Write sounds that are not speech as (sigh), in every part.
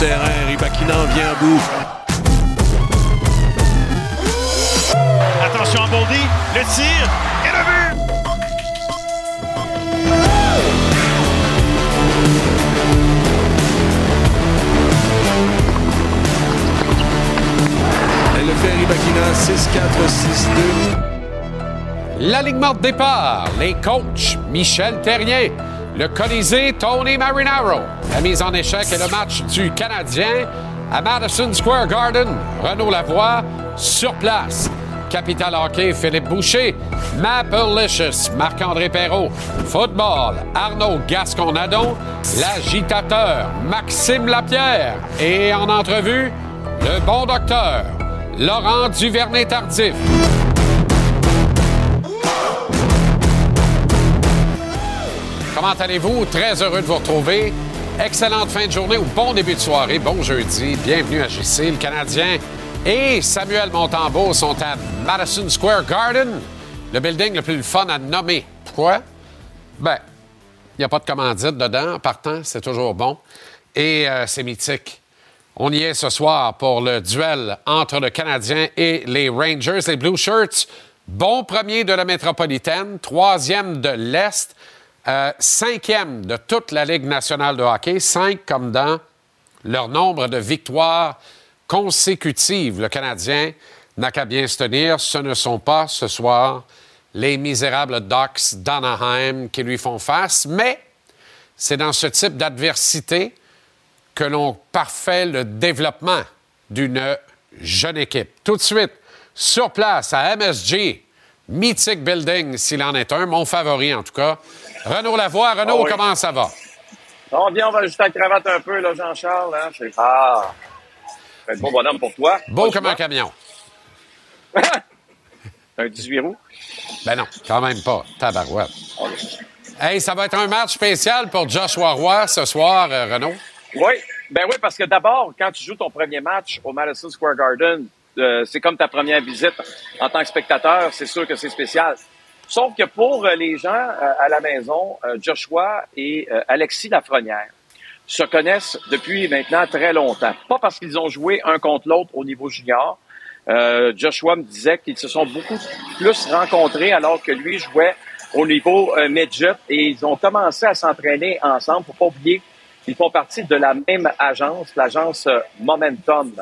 terrain. Ribakina vient à bout. Attention à Boldy, le tir et le but! Elle le fait Ribakina 6-4, 6-2. L'alignement de départ, les coachs Michel Terrien, le Colisée Tony Marinaro, la mise en échec et le match du Canadien à Madison Square Garden, Renaud Lavoie sur place. Capital Hockey, Philippe Boucher, Licious, Marc-André Perrault, Football, Arnaud Gascon-Nadon, l'agitateur Maxime Lapierre et en entrevue, le bon docteur Laurent Duvernay-Tardif. Comment allez-vous? Très heureux de vous retrouver. Excellente fin de journée ou bon début de soirée. Bon jeudi. Bienvenue à JC. Le Canadien et Samuel Montembeau sont à Madison Square Garden, le building le plus fun à nommer. Pourquoi? Ben, il n'y a pas de commandite dedans. Partant, c'est toujours bon. Et euh, c'est mythique. On y est ce soir pour le duel entre le Canadien et les Rangers, les Blue Shirts. Bon premier de la métropolitaine, troisième de l'Est, euh, cinquième de toute la Ligue nationale de hockey, cinq comme dans leur nombre de victoires consécutives. Le Canadien n'a qu'à bien se tenir. Ce ne sont pas ce soir les misérables Ducks d'Anaheim qui lui font face, mais c'est dans ce type d'adversité que l'on parfait le développement d'une jeune équipe. Tout de suite, sur place à MSG, Mythic Building, s'il en est un, mon favori en tout cas. Renaud Lavoie. Renaud, Ah oui. comment ça va? On bien, on va ajuster la cravate un peu, là, Jean-Charles. Hein? Ah! C'est un bon bonhomme pour toi. Beau Pas comme un camion. (laughs) un 18 roues? Ben non, quand même pas. Tabarouette. Hey, ça va être un match spécial pour Joshua Roy ce soir, euh, Renaud. Oui, ben oui, parce que d'abord, quand tu joues ton premier match au Madison Square Garden, euh, c'est comme ta première visite en tant que spectateur, c'est sûr que c'est spécial. Sauf que pour euh, les gens euh, à la maison, euh, Joshua et Alexis Lafrenière se connaissent depuis maintenant très longtemps. Pas parce qu'ils ont joué un contre l'autre au niveau junior. Joshua me disait qu'ils se sont beaucoup plus rencontrés alors que lui jouait au niveau euh, midget et ils ont commencé à s'entraîner ensemble. Faut pas oublier ils font partie de la même agence, l'agence Momentum.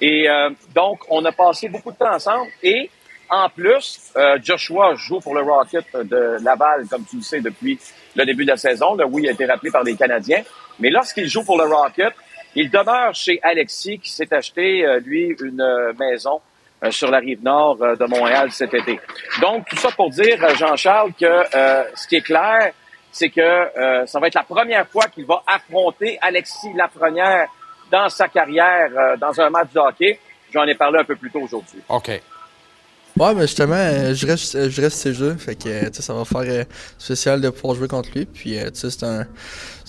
Et euh, donc, on a passé beaucoup de temps ensemble. Et en plus, euh, Joshua joue pour le Rocket de Laval, comme tu le sais, depuis le début de la saison. Là, oui, il a été rappelé par les Canadiens. Mais lorsqu'il joue pour le Rocket, il demeure chez Alexis, qui s'est acheté, euh, lui, une euh, maison euh, sur la rive nord euh, de Montréal cet été. Donc, tout ça pour dire, Jean-Charles, que ce qui est clair, c'est que ça va être la première fois qu'il va affronter Alexis Lafrenière dans sa carrière dans un match de hockey. J'en ai parlé un peu plus tôt aujourd'hui. OK. Ouais, mais justement, euh, je reste, euh, je reste ces jeux. Fait que, euh, ça va faire spécial de pouvoir jouer contre lui. Puis, c'est un,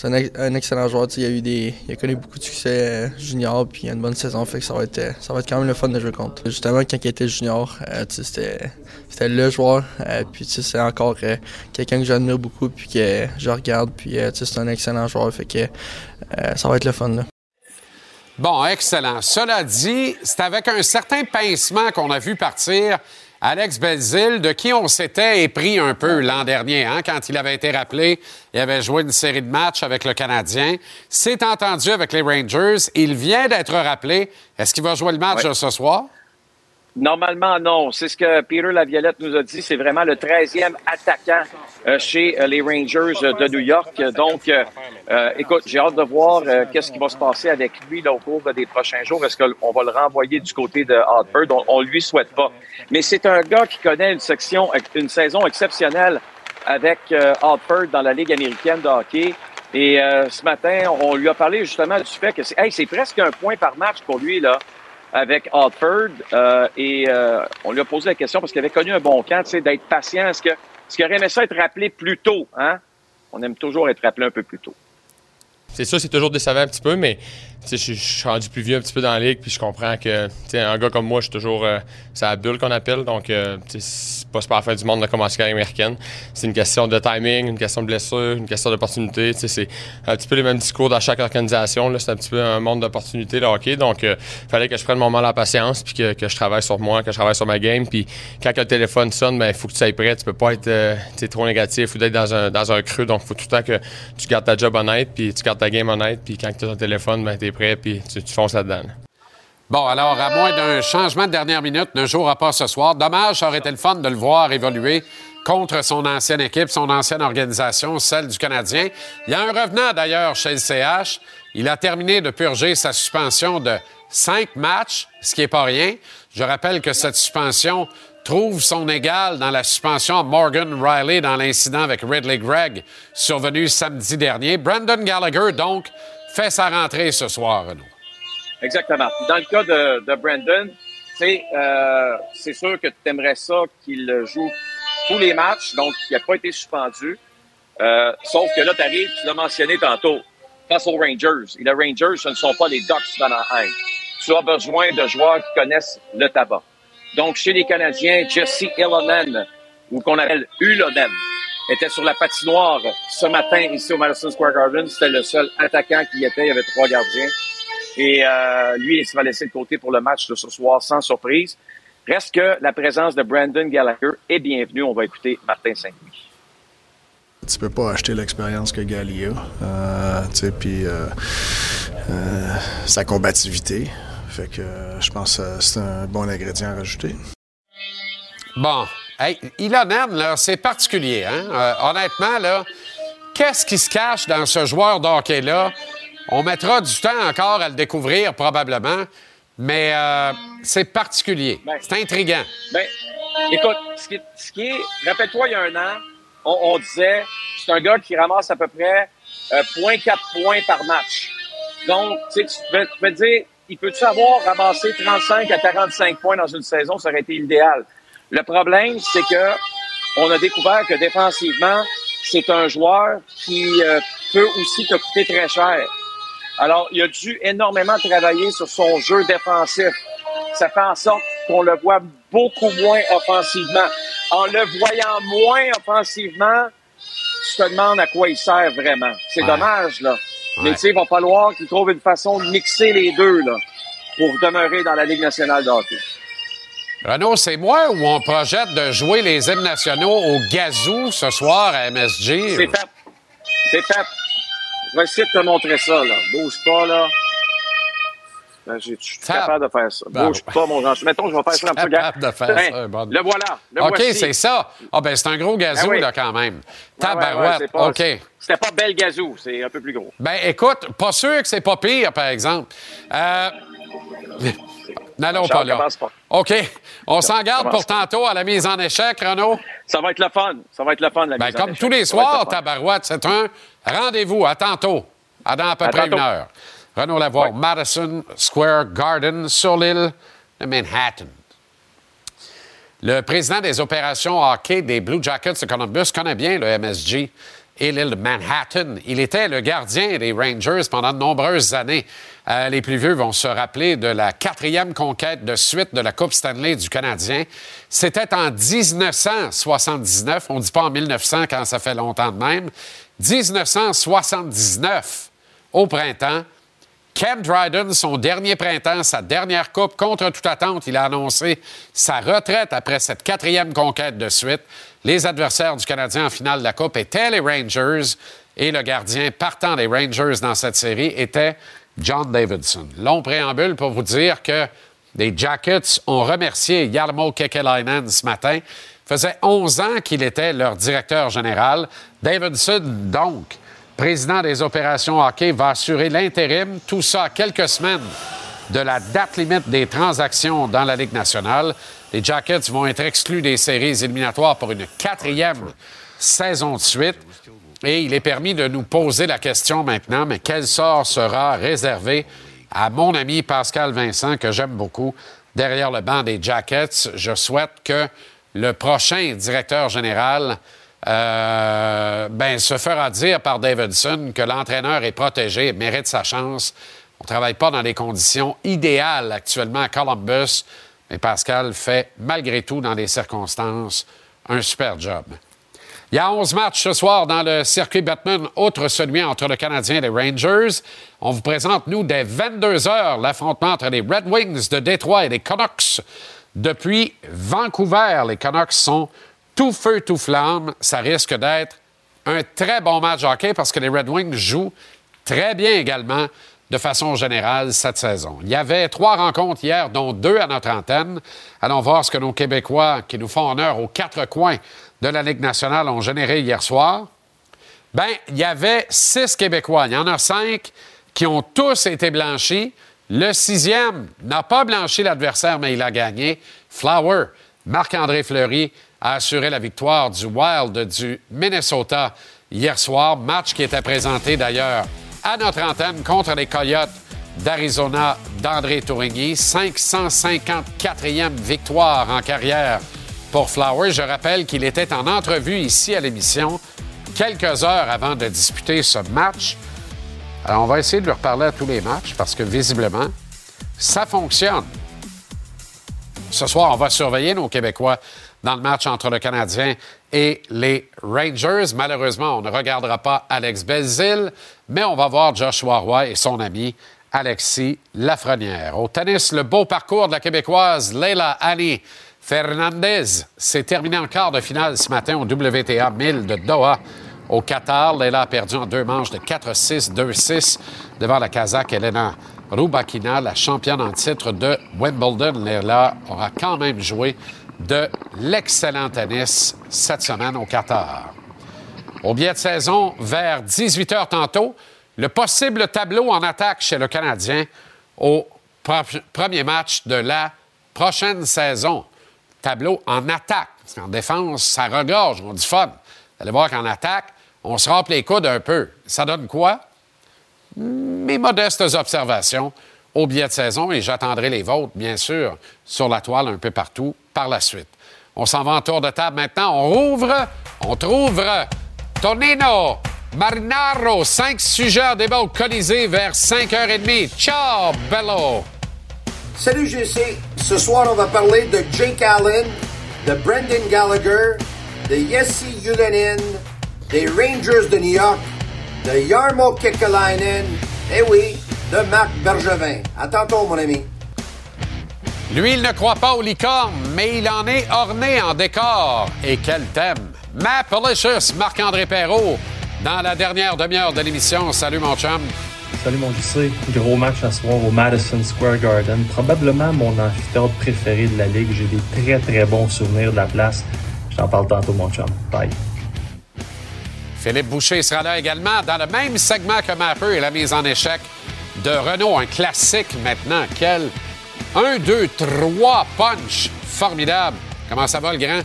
un, ex- un excellent joueur. Il a eu des, il a connu beaucoup de succès junior. Puis, il a une bonne saison. Fait que ça va être, ça va être quand même le fun de jouer contre. Justement, quand il était junior, c'était, le joueur. Puis, c'est encore quelqu'un que j'admire beaucoup. Puis que je regarde. Puis, c'est un excellent joueur. Fait que, ça va être le fun, là. Bon, excellent. Cela dit, c'est avec un certain pincement qu'on a vu partir Alex Belzil, de qui on s'était épris un peu l'an dernier, hein, quand il avait été rappelé. Il avait joué une série de matchs avec le Canadien. C'est entendu avec les Rangers. Il vient d'être rappelé. Est-ce qu'il va jouer le match Ouais. ce soir? Normalement, non. C'est ce que Peter Laviolette nous a dit. C'est vraiment le 13e attaquant euh, chez euh, les Rangers euh, de New York. Donc, écoute, j'ai hâte de voir qu'est-ce qui va se passer avec lui là, au cours des prochains jours. Est-ce qu'on va le renvoyer du côté de Hartford? On, on lui souhaite pas. Mais c'est un gars qui connaît une section, une saison exceptionnelle avec Hartford dans la Ligue américaine de hockey. Et ce matin, on lui a parlé justement du fait que c'est hey, presque un point par match pour lui là avec Hartford. Euh, et euh, on lui a posé la question parce qu'il avait connu un bon camp, tu sais, d'être patient. Est-ce que est-ce qu'il aurait aimé ça être rappelé plus tôt, hein? On aime toujours être rappelé un peu plus tôt. c'est ça, c'est toujours décevant un petit peu, mais je suis rendu plus vieux un petit peu dans la ligue, puis je comprends que un gars comme moi, je suis toujours. Euh, c'est la bulle qu'on appelle, donc euh, c'est pas super fin du monde de commencer carrière américaine. C'est une question de timing, une question de blessure, une question d'opportunité. C'est un petit peu les mêmes discours dans chaque organisation. C'est un petit peu un monde d'opportunités, de hockey. Donc, euh, fallait que je prenne mon mal à patience, puis que, je travaille sur moi, que je travaille sur ma game. Puis quand le téléphone sonne, il ben, faut que tu sois prêt. Tu peux pas être trop négatif ou être dans un, dans un creux. Donc, il faut tout le temps que tu gardes ta job honnête, puis tu gardes ta game honnête. Puis quand tu as ton téléphone, ben, tu puis tu, fonces là-dedans. Bon, alors, à moins d'un changement de dernière minute, ne jouera pas ce soir. Dommage, ça aurait été le fun de le voir évoluer contre son ancienne équipe, son ancienne organisation, celle du Canadien. Il y a un revenant d'ailleurs chez le CH. Il a terminé de purger sa suspension de cinq matchs, ce qui n'est pas rien. Je rappelle que cette suspension trouve son égal dans la suspension à Morgan Riley dans l'incident avec Ridley Gregg survenu samedi dernier. Brandon Gallagher, donc, fait sa rentrée ce soir, Renaud. Exactement. Dans le cas de, Brandon, euh, c'est sûr que tu aimerais ça qu'il joue tous les matchs, donc il n'a pas été suspendu. Euh, sauf que là, tu arrives, tu l'as mentionné tantôt, face aux Rangers. Et les Rangers, ce ne sont pas les Ducks d'Anaheim. Tu as besoin de joueurs qui connaissent le tabac. Donc, chez les Canadiens, Jesse Ilonen, ou qu'on appelle Ulonen, était sur la patinoire ce matin ici au Madison Square Garden. C'était le seul attaquant qui y était. Il y avait trois gardiens. Et euh, lui, il se va laisser de côté pour le match de ce soir sans surprise. Reste que la présence de Brandon Gallagher est bienvenue. On va écouter Martin Saint-Louis. Tu peux pas acheter l'expérience que Gali a, euh, puis euh, euh, sa combativité. Fait que je pense que c'est un bon ingrédient à rajouter. Bon, hey, Ilonen, là, c'est particulier, hein? honnêtement, là, qu'est-ce qui se cache dans ce joueur de là on mettra du temps encore à le découvrir, probablement, mais euh, c'est particulier. Ben, c'est intriguant. Ben, écoute, ce qui, est. Rappelle-toi, il y a un an, on, disait c'est un gars qui ramasse à peu près euh, 0.4 points par match. Donc, tu peux, tu peux dire, il peut-tu avoir ramassé 35 à 45 points dans une saison? Ça aurait été idéal. Le problème, c'est que on a découvert que défensivement, c'est un joueur qui euh, peut aussi te coûter très cher. Alors, il a dû énormément travailler sur son jeu défensif. Ça fait en sorte qu'on le voit beaucoup moins offensivement. En le voyant moins offensivement, tu te demandes à quoi il sert vraiment. C'est dommage, là. Mais tu sais, il va falloir qu'il trouve une façon de mixer les deux, là, pour demeurer dans la Ligue nationale de hockey. Renaud, c'est moi ou on projette de jouer les hymnes nationaux au gazou ce soir à MSG? C'est fait. C'est fait. Je vais essayer de te montrer ça, là. Bouge pas, là. Ben, je suis capable de faire ça. Bouge pas, mon Jean. Mettons, je vais faire ça un peu. capable de faire ben, ça. Bon. Le voilà. Le OK, c'est ça. Ah, ben, c'est un gros gazou, ben là, quand même. Tabarouette. OK. C'était pas bel gazou, c'est un peu plus gros. Ben, écoute, pas sûr que c'est pas pire, par exemple. Euh... N'allons pas là. OK. On s'en garde pour tantôt à la mise en échec, Renaud? Ça va être le fun. Ça va être le fun, la ben, mise en Comme tous les soirs, Tabarouette, c'est un rendez-vous. À tantôt. À dans à peu près une heure. Renaud Lavoie, Madison Square Garden, sur l'île de Manhattan. Le président des opérations hockey des Blue Jackets de Columbus connaît bien le MSG et l'île de Manhattan. Il était le gardien des Rangers pendant de nombreuses années. Euh, les plus vieux vont se rappeler de la quatrième conquête de suite de la Coupe Stanley du Canadien. C'était en 1979. On ne dit pas en 1900 quand ça fait longtemps de même. 1979, au printemps. Ken Dryden, son dernier printemps, sa dernière coupe, contre toute attente, il a annoncé sa retraite après cette quatrième conquête de suite. Les adversaires du Canadien en finale de la Coupe étaient les Rangers et le gardien partant des Rangers dans cette série était John Davidson. Long préambule pour vous dire que les Jackets ont remercié Yarmo Kekelainen ce matin. faisait 11 ans qu'il était leur directeur général. Davidson, donc, président des opérations hockey, va assurer l'intérim. Tout ça quelques semaines de la date limite des transactions dans la Ligue nationale. Les Jackets vont être exclus des séries éliminatoires pour une quatrième saison de suite. Et il est permis de nous poser la question maintenant, mais quel sort sera réservé à mon ami Pascal Vincent, que j'aime beaucoup, derrière le banc des Jackets? Je souhaite que le prochain directeur général euh, ben, se fera dire par Davidson que l'entraîneur est protégé et mérite sa chance. On ne travaille pas dans les conditions idéales actuellement à Columbus, mais Pascal fait malgré tout, dans les circonstances, un super job. Il y a 11 matchs ce soir dans le circuit Batman, outre celui entre le Canadien et les Rangers. On vous présente, nous, dès 22 heures, l'affrontement entre les Red Wings de Détroit et les Canucks. Depuis Vancouver, les Canucks sont tout feu, tout flamme. Ça risque d'être un très bon match hockey parce que les Red Wings jouent très bien également de façon générale cette saison. Il y avait trois rencontres hier, dont deux à notre antenne. Allons voir ce que nos Québécois, qui nous font honneur aux quatre coins de la Ligue nationale, ont généré hier soir. Bien, il y avait six Québécois. Il y en a cinq qui ont tous été blanchis. Le sixième n'a pas blanchi l'adversaire, mais il a gagné. Flower, Marc-André Fleury, a assuré la victoire du Wild du Minnesota hier soir. Match qui était présenté d'ailleurs à notre antenne contre les Coyotes d'Arizona d'André Tourigny. 554e victoire en carrière pour Flower. Je rappelle qu'il était en entrevue ici à l'émission quelques heures avant de disputer ce match. Alors, on va essayer de lui reparler à tous les matchs parce que visiblement, ça fonctionne. Ce soir, on va surveiller nos Québécois dans le match entre le Canadien et les Rangers. Malheureusement, on ne regardera pas Alex Belzil, mais on va voir Joshua Roy et son ami Alexis Lafrenière. Au tennis, le beau parcours de la Québécoise Leila Annie Fernandez s'est terminé en quart de finale ce matin au WTA 1000 de Doha au Qatar. Leila a perdu en deux manches de 4-6, 2-6 devant la Kazakh Elena Rubakina, la championne en titre de Wimbledon. Leila aura quand même joué de l'excellent tennis cette semaine au Qatar. Au biais de saison, vers 18 h tantôt, le possible tableau en attaque chez le Canadien au premier match de la prochaine saison. Tableau en attaque. Parce qu'en défense, ça regorge, on dit fun. Vous allez voir qu'en attaque, on se remplit les coudes un peu. Ça donne quoi? Mes modestes observations au biais de saison et j'attendrai les vôtres, bien sûr, sur la toile un peu partout par la suite. On s'en va en tour de table maintenant. On rouvre, on trouve Tonino Marinaro. Cinq sujets à débat au Colisée vers 5h30. Ciao, bello! Salut GC. Ce soir, on va parler de Jake Allen, de Brendan Gallagher, de Jesse Ylönen, des Rangers de New York, de Yarmo Kekalainen, eh oui, de Marc Bergevin. À tantôt, mon ami. Lui, il ne croit pas aux licornes, mais il en est orné en décor. Et quel thème! Mapalicious, Marc-André Perrault, dans la dernière demi-heure de l'émission. Salut, mon chum. Salut, mon JC. Gros match à soir au Madison Square Garden. Probablement mon amphithéâtre préféré de la Ligue. J'ai des très, très bons souvenirs de la place. Je t'en parle tantôt, mon chum. Bye. Philippe Boucher sera là également dans le même segment que Mapper et la mise en échec de Renault. Un classique maintenant. Quel? 1, 2, 3 punch. Formidable. Comment ça va, le grand?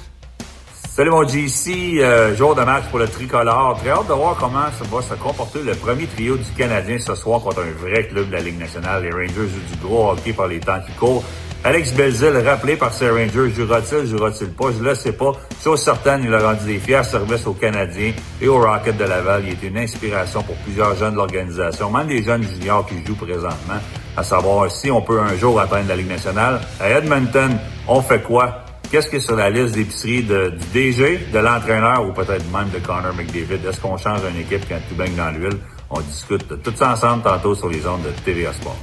Salut mon GC, euh, jour de match pour le tricolore. Très hâte de voir comment ça va se comporter le premier trio du Canadien ce soir contre un vrai club de la Ligue nationale. Les Rangers jouent du gros hockey par les temps qui courent. Alex Belzil, rappelé par ses Rangers, jouera-t-il, jouera-t-il pas? Je le sais pas. Chose certaine, il a rendu des fiers services aux Canadiens et aux Rockets de Laval. Il est une inspiration pour plusieurs jeunes de l'organisation, même des jeunes juniors qui jouent présentement, à savoir si on peut un jour atteindre la Ligue nationale. À Edmonton, on fait quoi? Qu'est-ce qui est sur la liste d'épicerie du DG, de l'entraîneur ou peut-être même de Connor McDavid? Est-ce qu'on change une équipe quand tout baigne dans l'huile? On discute de tout ça ensemble tantôt sur les ondes de TVA Sport.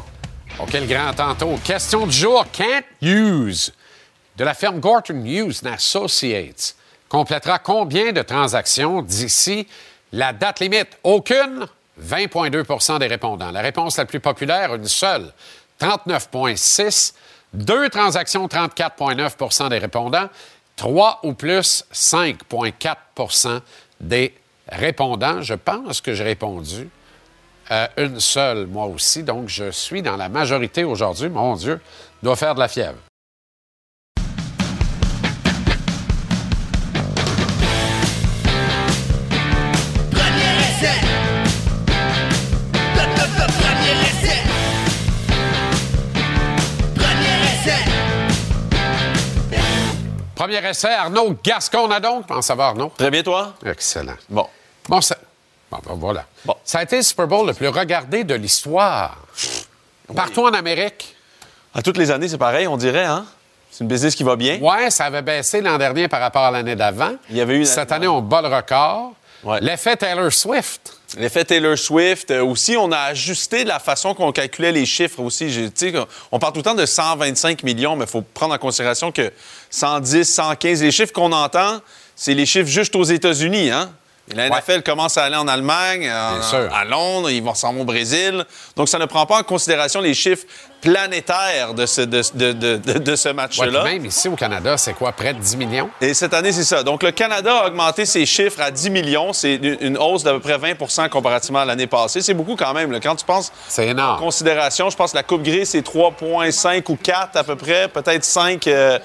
OK, le grand tantôt. Question du jour. Can't Use de la firme Gorton Hughes Associates complétera combien de transactions d'ici la date limite? Aucune? 20,2% des répondants. La réponse la plus populaire, une seule, 39,6 deux transactions, 34,9% des répondants. Trois ou plus, 5,4 des répondants. Je pense que j'ai répondu à une seule, moi aussi. Donc, je suis dans la majorité aujourd'hui. Mon Dieu, doit faire de la fièvre. Premier essai, Arnaud Gascon-Nadon. Comment ça va, Arnaud? Très bien, toi? Excellent. Bon. Bon, ça... Bon, ben, voilà. Bon. Ça a été le Super Bowl le plus regardé de l'histoire. Partout en Amérique. À toutes les années, c'est pareil, on dirait, hein? C'est une business qui va bien. Ouais, ça avait baissé l'an dernier par rapport à l'année d'avant. Il y avait eu une- Cette année, on bat le record. Ouais. L'effet Taylor Swift. L'effet Taylor Swift. euh, aussi, on a ajusté la façon qu'on calculait les chiffres aussi. On parle tout le temps de 125 millions, mais il faut prendre en considération que 110, 115, les chiffres qu'on entend, c'est les chiffres juste aux États-Unis. Hein? Et la NFL commence à aller en Allemagne, en- à Londres, ils vont s'en au Brésil. Donc, ça ne prend pas en considération les chiffres planétaires de ce, de, de- de- ce match-là. même ici au Canada, c'est quoi, près de 10 millions? Et cette année, c'est ça. Donc, le Canada a augmenté ses chiffres à 10 millions. C'est une hausse d'à peu près 20% comparativement à l'année passée. C'est beaucoup quand même. là. Quand tu penses C'est en considération, je pense que la Coupe grise, c'est 3,5 ou 4 à peu près, peut-être 5 euh,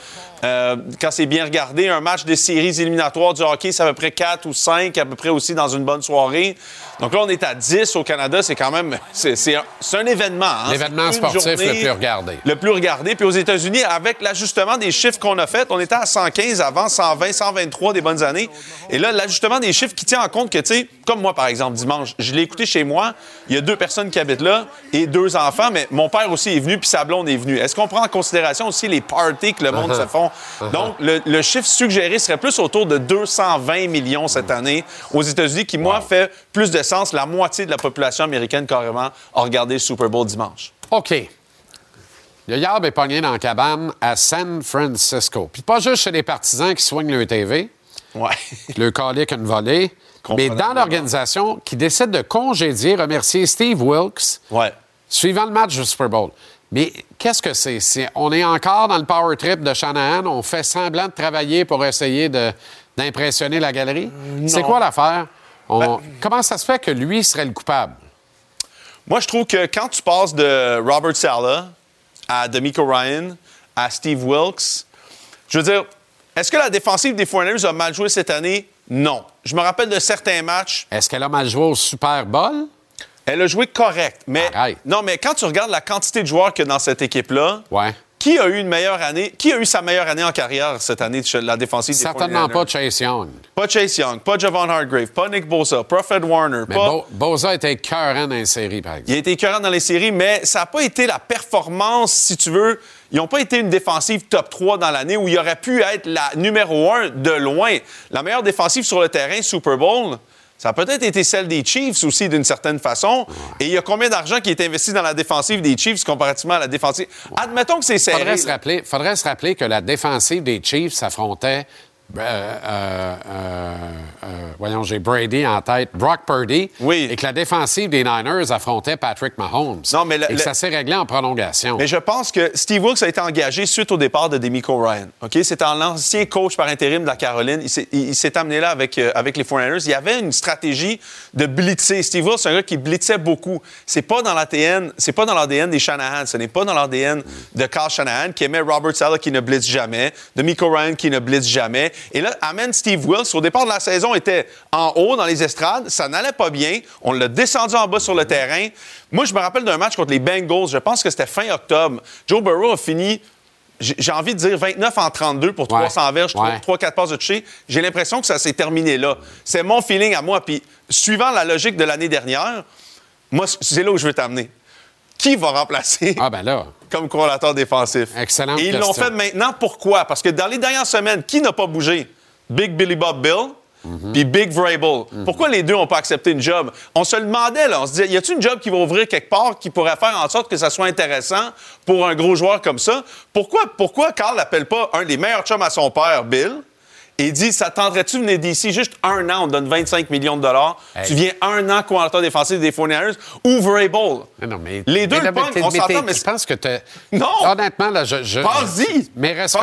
euh, quand c'est bien regardé. Un match de séries éliminatoires du hockey, c'est à peu près 4 ou 5 à peu près aussi dans une bonne soirée. Donc là, on est à 10 au Canada. C'est quand même... C'est c'est un, c'est un événement. hein. L'événement sportif le plus regardé. le plus regardé. Puis aux États-Unis, avec l'ajustement des chiffres qu'on a fait, on était à 115 avant, 120, 123 des bonnes années. Et là, l'ajustement des chiffres qui tient en compte que, tu sais, comme moi, par exemple, dimanche, je l'ai écouté chez moi, il y a deux personnes qui habitent là et deux enfants, mais mon père aussi est venu, puis sa blonde est venue. Est-ce qu'on prend en considération aussi les parties que le monde se font? Donc, le, le chiffre suggéré serait plus autour de 220 millions cette année aux États-Unis, qui, moi, fait plus de sens. La moitié de la population américaine, carrément, a regardé le Super Bowl dimanche. OK. Le Yab est pogné dans la cabane à San Francisco. Puis pas juste chez les partisans qui soignent le TV, Ouais. le calique une volée, mais dans l'organisation qui décide de congédier, remercier Steve Wilkes Ouais. suivant le match du Super Bowl. Mais qu'est-ce que c'est? On est encore dans le power trip de Shanahan. On fait semblant de travailler pour essayer d'impressionner la galerie. C'est quoi l'affaire? On- Comment ça se fait que lui serait le coupable? Moi, je trouve que quand tu passes de Robert Sala à D'Amico Ryan à Steve Wilkes, je veux dire, est-ce que la défensive des 49ers a mal joué cette année? Non. Je me rappelle de certains matchs. Est-ce qu'elle a mal joué au Super Bowl? Elle a joué correct. Mais Arrête. non, mais quand tu regardes la quantité de joueurs qu'il y a dans cette équipe-là, Ouais. Qui a eu une meilleure année? Qui a eu sa meilleure année en carrière cette année de la défensive des Certainement 49ers? pas Chase Young. Pas Chase Young, pas Javon Hargrave, pas Nick Bosa, pas Fred Warner, Mais pas... Bo- Boza était cœurant dans les séries, par exemple. Il été écœurant dans les séries, mais ça n'a pas été la performance, si tu veux. Ils n'ont pas été une défensive top 3 dans l'année où il aurait pu être la numéro 1 de loin. La meilleure défensive sur le terrain, Super Bowl, ça a peut-être été celle des Chiefs aussi, d'une certaine façon. Et il y a combien d'argent qui est investi dans la défensive des Chiefs comparativement à la défensive? Admettons que c'est serré. Faudrait se, rappeler, faudrait se rappeler que la défensive des Chiefs s'affrontait. Euh, euh, euh, euh, voyons, j'ai Brady en tête, Brock Purdy. Oui. Et que la défensive des Niners affrontait Patrick Mahomes. Non, mais le- et que le- ça s'est réglé en prolongation. Mais je pense que Steve Wilkes a été engagé suite au départ de Demico Ryan. OK? C'est un ancien coach par intérim de la Caroline. Il s'est, il- il s'est amené là avec, euh, avec les 49ers. Il y avait une stratégie de blitzer. Steve Wilkes, c'est un gars qui blitzait beaucoup. C'est pas dans l'ADN, c'est pas dans l'ADN des Shanahan. Ce n'est pas dans l'ADN de Carl Shanahan qui aimait Robert Sala qui ne blitz jamais, Demico Ryan qui ne blitz jamais. Et là, amène Steve Wilkes. Au départ de la saison, était en haut dans les estrades. Ça n'allait pas bien. On l'a descendu en bas sur le terrain. Moi, je me rappelle d'un match contre les Bengals. Je pense que c'était fin octobre. Joe Burrow a fini j'ai envie de dire 29 en 32 pour 300 verges, Ouais. 3-4 passes de toucher. J'ai l'impression que ça s'est terminé là. C'est mon feeling à moi. Puis, suivant la logique de l'année dernière, moi, c'est là où je veux t'amener. Qui va remplacer Ah, ben là. comme coordinateur défensif? Excellente Et ils l'ont fait maintenant. Pourquoi? Parce que dans les dernières semaines, qui n'a pas bougé? Big Billy Bob Bill Mhm. puis Big Vrabel. Pourquoi les deux n'ont pas accepté une job? On se le demandait, là. On se disait, y a-t-il une job qui va ouvrir quelque part qui pourrait faire en sorte que ça soit intéressant pour un gros joueur comme ça? Pourquoi, pourquoi Carl n'appelle pas un des meilleurs chums à son père, Bill, et dit, ça tenterait-tu de venir d'ici juste un an, on te donne 25 millions de dollars, Hey. tu viens un an coordinateur défensif des 49ers, ou Vrabel? Mais non, mais, Les deux mais on s'entend, mais Je pense que tu. Non! Honnêtement, là, je. je Vas-y! Mes respects,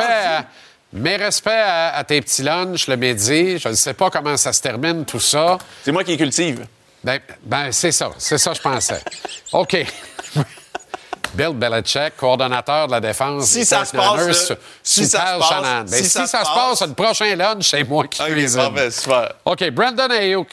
mes respects à, à tes petits lunchs le midi. Je ne sais pas comment ça se termine, tout ça. C'est moi qui cultive. Ben, ben, c'est ça. C'est ça, je pensais. (laughs) OK. Bill Belichick, coordonnateur de la défense. Si ça se 49ers, passe, si ça se passe. Ben, si ça se se passe- le prochain lunch, c'est moi qui OK, cuisine. OK, Brandon Ayuk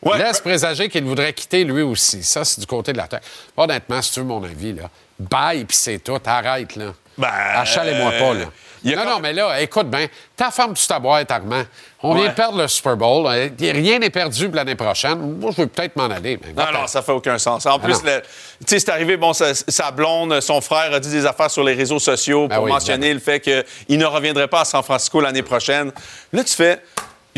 Ouais. laisse présager qu'il voudrait quitter lui aussi. Ça, c'est du côté de la terre. Honnêtement, si tu veux mon avis, là, bye, puis c'est tout. Arrête, là. Ben, Achalez-moi pas, là. Il Non, non, mais là, écoute bien, ta femme, tu boîte, Armand. On vient Ouais. de perdre le Super Bowl. Euh, Rien n'est perdu pour l'année prochaine. Moi, je vais peut-être m'en aller. Mais Non, non, ça fait aucun sens. En plus, non. le- tu sais, c'est arrivé, bon, sa, sa blonde, son frère a dit des affaires sur les réseaux sociaux pour Ah oui, mentionner le fait qu'il ne reviendrait pas à San Francisco l'année prochaine. Là, tu fais.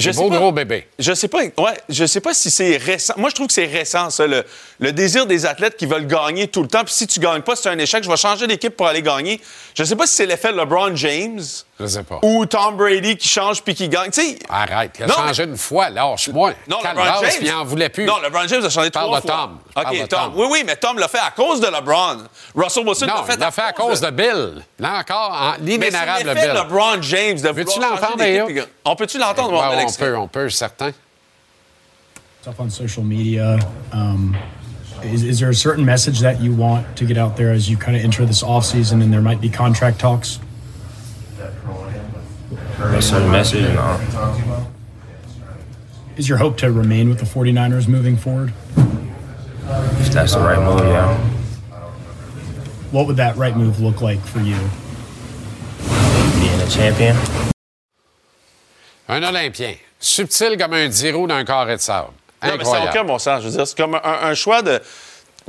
Je sais Beau pas- gros bébé. Je sais pas, ouais, je sais pas si c'est récent. Moi, je trouve que c'est récent, ça, le, le désir des athlètes qui veulent gagner tout le temps. Puis si tu gagnes pas, c'est un échec. Je vais changer d'équipe pour aller gagner. Je sais pas si c'est l'effet LeBron James Je sais pas. ou Tom Brady qui change puis qui gagne. Tu sais, Arrête. Il a Non, changé une fois. Lâche-moi. non, LeBron James. il en voulait plus. Non, LeBron James a changé Parle trois de fois. Tom. Parle OK, de Tom. Tom. Oui, oui, mais Tom l'a fait à cause de LeBron. Russell Wilson l'a fait il l'a fait à cause de Bill. Là encore, en- Mais l'inénarrable Bill. LeBron James de Veux-tu l'entendre, gagner? On peut-tu l'entendre? Ouais, on, met on peut, on peut, certain. stuff on social media. Um, is, is there a certain message that you want to get out there as you kind of enter this off season and there might be contract talks? A certain message, no. Uh, Is your hope to remain with the 49ers moving forward? If that's the right move, yeah. What would that right move look like for you? Being a champion. Un Olympien. Subtil comme un diro d'un carré de sable. Non, mais ça n'a Incroyable. aucun bon sens. Je veux dire, c'est comme un, un choix de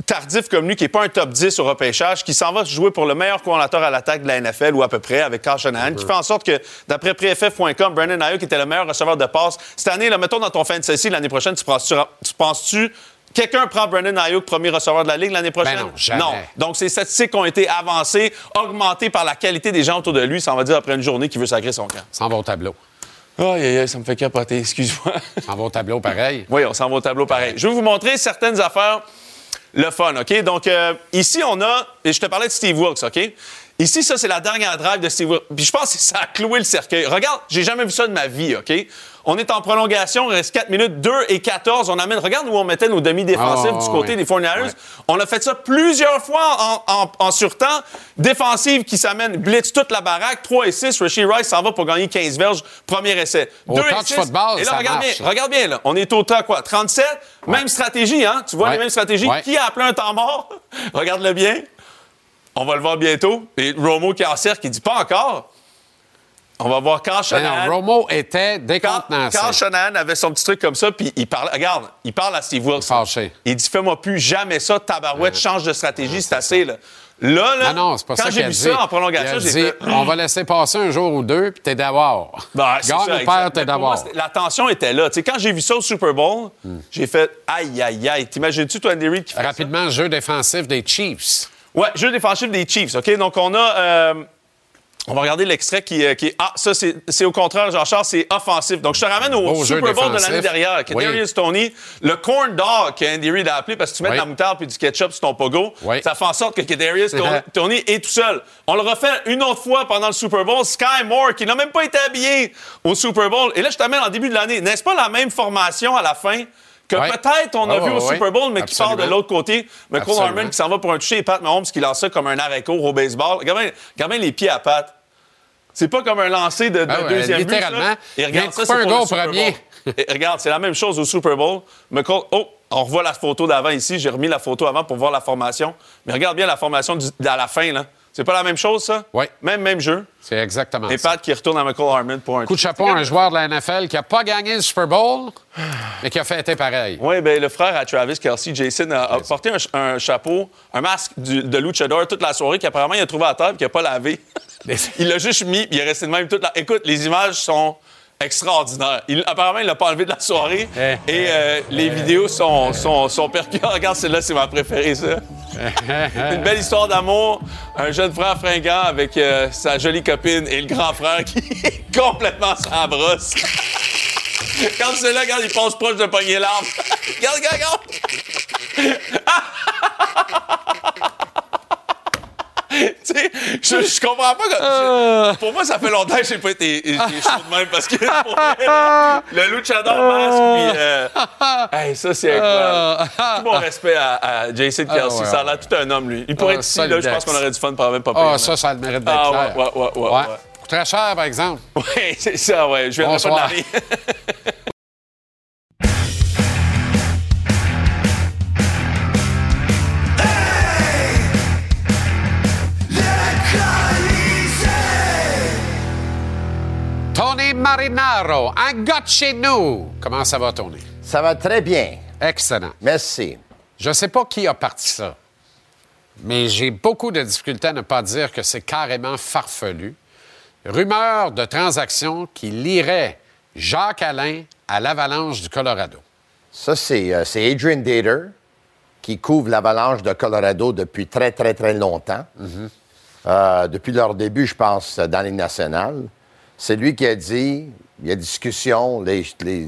tardif comme lui, qui n'est pas un top 10 au repêchage, qui s'en va jouer pour le meilleur coordinateur à l'attaque de la NFL ou à peu près avec Carl Shanahan, qui fait en sorte que, d'après PFF.com, Brandon Ayuk était le meilleur receveur de passe. Cette année, là, mettons dans ton fantasy, l'année prochaine, tu penses-tu, tu penses-tu Quelqu'un prend Brandon Ayuk, premier receveur de la Ligue l'année prochaine? Ben non, jamais. Donc, ces statistiques ont été avancées, augmentées par la qualité des gens autour de lui, ça on va dire après une journée qu'il veut sacrer son camp. S'en va au tableau. Aïe, aïe, aïe, ça me fait capoter, excuse-moi. S'en va au tableau pareil. (laughs) Oui, on s'en va au tableau pareil. Je vais vous montrer certaines affaires, le fun, OK? Donc, euh, ici, on a, et je te parlais de Steve Wilkes, OK? Ici, ça, c'est la dernière drive de Steve Wilkes. Puis je pense que ça a cloué le cercueil. Regarde, j'ai jamais vu ça de ma vie, OK? On est en prolongation, il reste 4 minutes, 2 et 14. On amène, regarde où on mettait nos demi-défensifs Ah, du côté des 49ers. Ouais. On a fait ça plusieurs fois en, en, en surtemps. Défensive qui s'amène, blitz toute la baraque. 3 et 6, Rishi Rice s'en va pour gagner 15 verges, premier essai. Au Deux et touch six. football, Et là, ça regarde marche, bien, là. regarde bien, là. On est au temps, quoi? 37? Même stratégie, hein? Tu vois Ouais. les mêmes stratégies. Qui a appelé un temps mort? (laughs) Regarde-le bien. On va le voir bientôt. Et Romo qui en sert, qui dit pas encore. On va voir quand Ben Shanahan. non, Romo était Quand, décontenancé. quand Shanahan avait son petit truc comme ça, puis il parle, regarde, il parle à Steve. Fâché. Il dit Fais-moi plus jamais ça, tabarouette, change de stratégie, c'est assez. Là, là, là Ah non, c'est pas quand j'ai vu dit. ça en prolongation, j'ai dit, on va laisser passer un jour ou deux, puis t'es d'avoir. (laughs) Ben, Gagne ou t'es c'était- La tension était là. Quand j'ai vu ça au Super Bowl, Hmm. j'ai fait aïe, aïe, aïe. T'imagines-tu, toi, Andy Reid, qui fait Rapidement, jeu défensif des Chiefs. Ouais, jeu défensif des Chiefs. OK? Donc, on a. euh, on va regarder l'extrait qui, euh, qui est. Ah, ça, c'est c'est au contraire, Jean-Charles, c'est offensif. Donc, je te ramène au Beau Super Bowl de l'année dernière, que Oui. Darius Tony, le corn dog qu'Andy Reid a appelé parce que tu mets Oui. de la moutarde puis du ketchup sur ton pogo, Oui. ça fait en sorte que, que Darius Tony est tout seul. On le refait une autre fois pendant le Super Bowl. Sky Moore, qui n'a même pas été habillé au Super Bowl. Et là, je t'amène en début de l'année. N'est-ce pas la même formation à la fin? Que Ouais. peut-être on a Ah, vu au. Super Bowl, mais qui part de l'autre côté. McCall. Harmon qui s'en va pour un toucher et Pat Mahomes qui lance ça comme un arrêt-court au baseball. Regarde bien, regarde bien les pieds à Pat. C'est pas comme un lancer de, de Ah ouais, deuxième littéralement. but. vient regarde ça, c'est un premier. (laughs) Et regarde, c'est la même chose au Super Bowl. McCall, oh, on revoit la photo d'avant ici. J'ai remis la photo avant pour voir la formation. Mais regarde bien la formation du- à la fin, là. C'est pas la même chose, ça? Oui. Même, même jeu? C'est exactement Et ça. Pat qui retourne à McCall Harmon pour un Coup de chapeau à un joueur de la NFL qui n'a pas gagné le Super Bowl, mais qui a fêté pareil. Oui, ben le frère à Travis Kelsey, Jason, a, a porté un, ch- un chapeau, un masque du- de luchador toute la soirée qu'apparemment il a trouvé à terre et qu'il n'a pas lavé. il l'a juste mis puis il est resté de même toute la... Écoute, les images sont extraordinaires. Il- apparemment, il l'a pas enlevé de la soirée Eh. et euh, les vidéos sont, sont, sont percutantes. (laughs) Regarde, celle-là, c'est ma préférée, ça. Une belle histoire d'amour. Un jeune frère fringant avec euh, sa jolie copine et le grand frère qui est (laughs) complètement sans brosse. Quand c'est là, regarde, il passe proche de pogner l'arbre. (laughs) regarde, regarde, regarde. Tu sais, je, je comprends pas. Comme, Pour moi, ça fait longtemps que j'ai pas été, chaud de même parce que pour le luchador masque, puis. euh, hey, ça, c'est incroyable. Tout mon respect à, à Jason Kelsey. Ah, ouais, ça a l'air tout un homme, lui. Il pourrait Ah, être ici, là, je pense qu'on aurait du fun par même pas Ah, ça, ça a le mérite d'être Ah, clair. ouais, ouais, ouais, ouais, ouais. Très cher, par exemple. Oui, (laughs) c'est ça, ouais. Je viendrai pas de Bonsoir. (laughs) Marinaro, un gars de chez nous. Comment ça va, Tony? Ça va très bien. Excellent. Merci. Je ne sais pas qui a parti ça, mais j'ai beaucoup de difficultés à ne pas dire que c'est carrément farfelu. Rumeur de transaction qui lirait Jacques Alain à l'Avalanche du Colorado. Ça, c'est euh, Adrian Dater qui couvre l'avalanche de Colorado depuis très, très, très longtemps. Euh, depuis leur début, je pense, dans les nationales. C'est lui qui a dit, il y a discussion,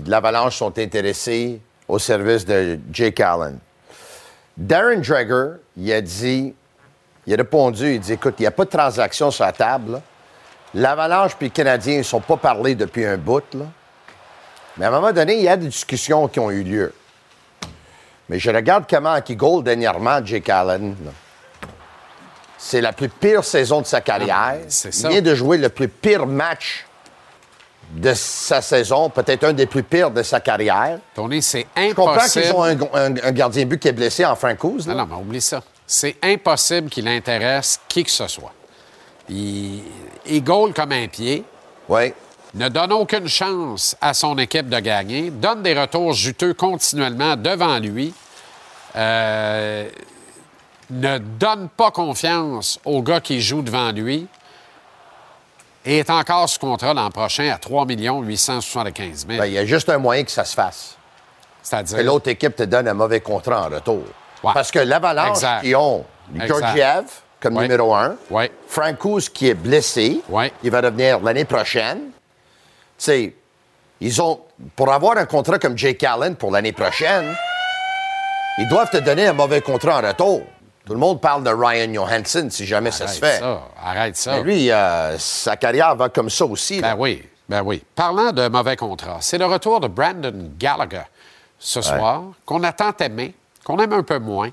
l'avalanche sont intéressés au service de Jake Allen. Darren Dreger, il a dit, il a répondu, il dit, écoute, il n'y a pas de transaction sur la table. L'avalanche puis le Canadien ne sont pas parlé depuis un bout. Là. Mais à un moment donné, il y a des discussions qui ont eu lieu. Mais je regarde comment qui goal dernièrement, Jake Allen. là. C'est la plus pire saison de sa carrière. c'est il ça. vient de jouer le plus pire match de sa saison, peut-être un des plus pires de sa carrière. Tony, c'est Je comprends impossible. qu'ils ont un, un- un gardien but qui est blessé en Francouz. Non, non, mais oublie ça. C'est impossible qu'il intéresse qui que ce soit. Il, il goal comme un pied. Oui. Ne donne aucune chance à son équipe de gagner. Donne des retours juteux continuellement devant lui. Euh, ne donne pas confiance aux gars qui jouent devant lui. Et est encore sous contrat l'an prochain à 3 875 000. Ben, il y a juste un moyen que ça se fasse. C'est-à-dire? Que l'autre équipe te donne un mauvais contrat en retour. Parce que l'Avalanche, qui ont. Georgiev comme Ouais. numéro un, Ouais. Francouz qui est blessé, il va revenir l'année prochaine. Tu sais, ils ont, pour avoir un contrat comme Jake Allen pour l'année prochaine, ils doivent te donner un mauvais contrat en retour. Tout le monde parle de Ryan Johansson si jamais ça se Arrête fait. ça, arrête ça. Mais lui, euh, sa carrière va comme ça aussi. là. Ben oui, ben oui. Parlant de mauvais contrats, c'est le retour de Brandon Gallagher ce soir, qu'on a tant aimé, qu'on aime un peu moins,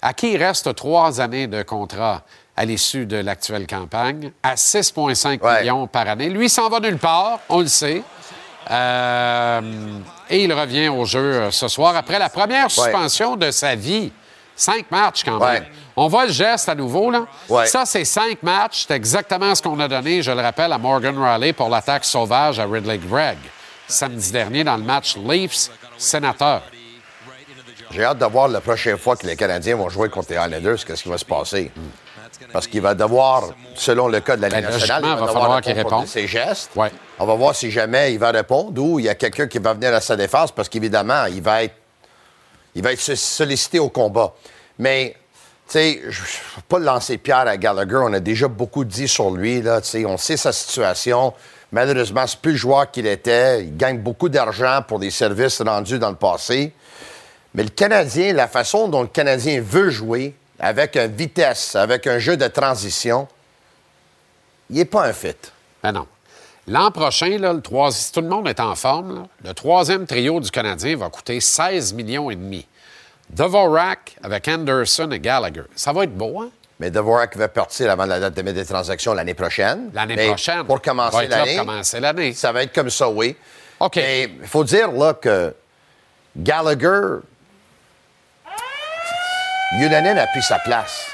à qui il reste trois années de contrat à l'issue de l'actuelle campagne, à 6,5 millions par année. Lui, s'en va nulle part, on le sait. Euh, et il revient au jeu euh, ce soir après la première suspension de sa vie. Cinq matchs quand même. On voit le geste à nouveau. Là. Ouais. Ça, c'est cinq matchs. C'est exactement ce qu'on a donné, je le rappelle, à Morgan Riley pour l'attaque sauvage à Ridley Gregg samedi dernier dans le match Leafs-Sénateur. J'ai hâte de voir la prochaine fois que les Canadiens vont jouer contre les Islanders, qu'est-ce qui va se passer. Parce qu'il va devoir, selon le cas de la Ligue Ben, nationale, il va devoir falloir qu'il réponde. ses gestes. Ouais. On va voir si jamais il va répondre ou il y a quelqu'un qui va venir à sa défense parce qu'évidemment, il va être, il va être so- sollicité au combat. Mais, tu sais, je ne pas lancer pierre à Gallagher. On a déjà beaucoup dit sur lui. Là, on sait sa situation. Malheureusement, c'est plus joueur qu'il était. Il gagne beaucoup d'argent pour des services rendus dans le passé. Mais le Canadien, la façon dont le Canadien veut jouer, avec une vitesse, avec un jeu de transition, il n'est pas un fit. Ben non. L'an prochain, le si tout le monde est en forme, le troisième trio du Canadien va coûter 16 millions et demi. Dvorak avec Anderson et Gallagher. Ça va être beau, hein? Mais Dvorak va partir avant la date de des transactions l'année prochaine. L'année prochaine. Pour commencer l'année. commencer l'année. Ça va être comme ça, oui. OK. Mais il faut dire là que Gallagher, Yulanen a pris sa place.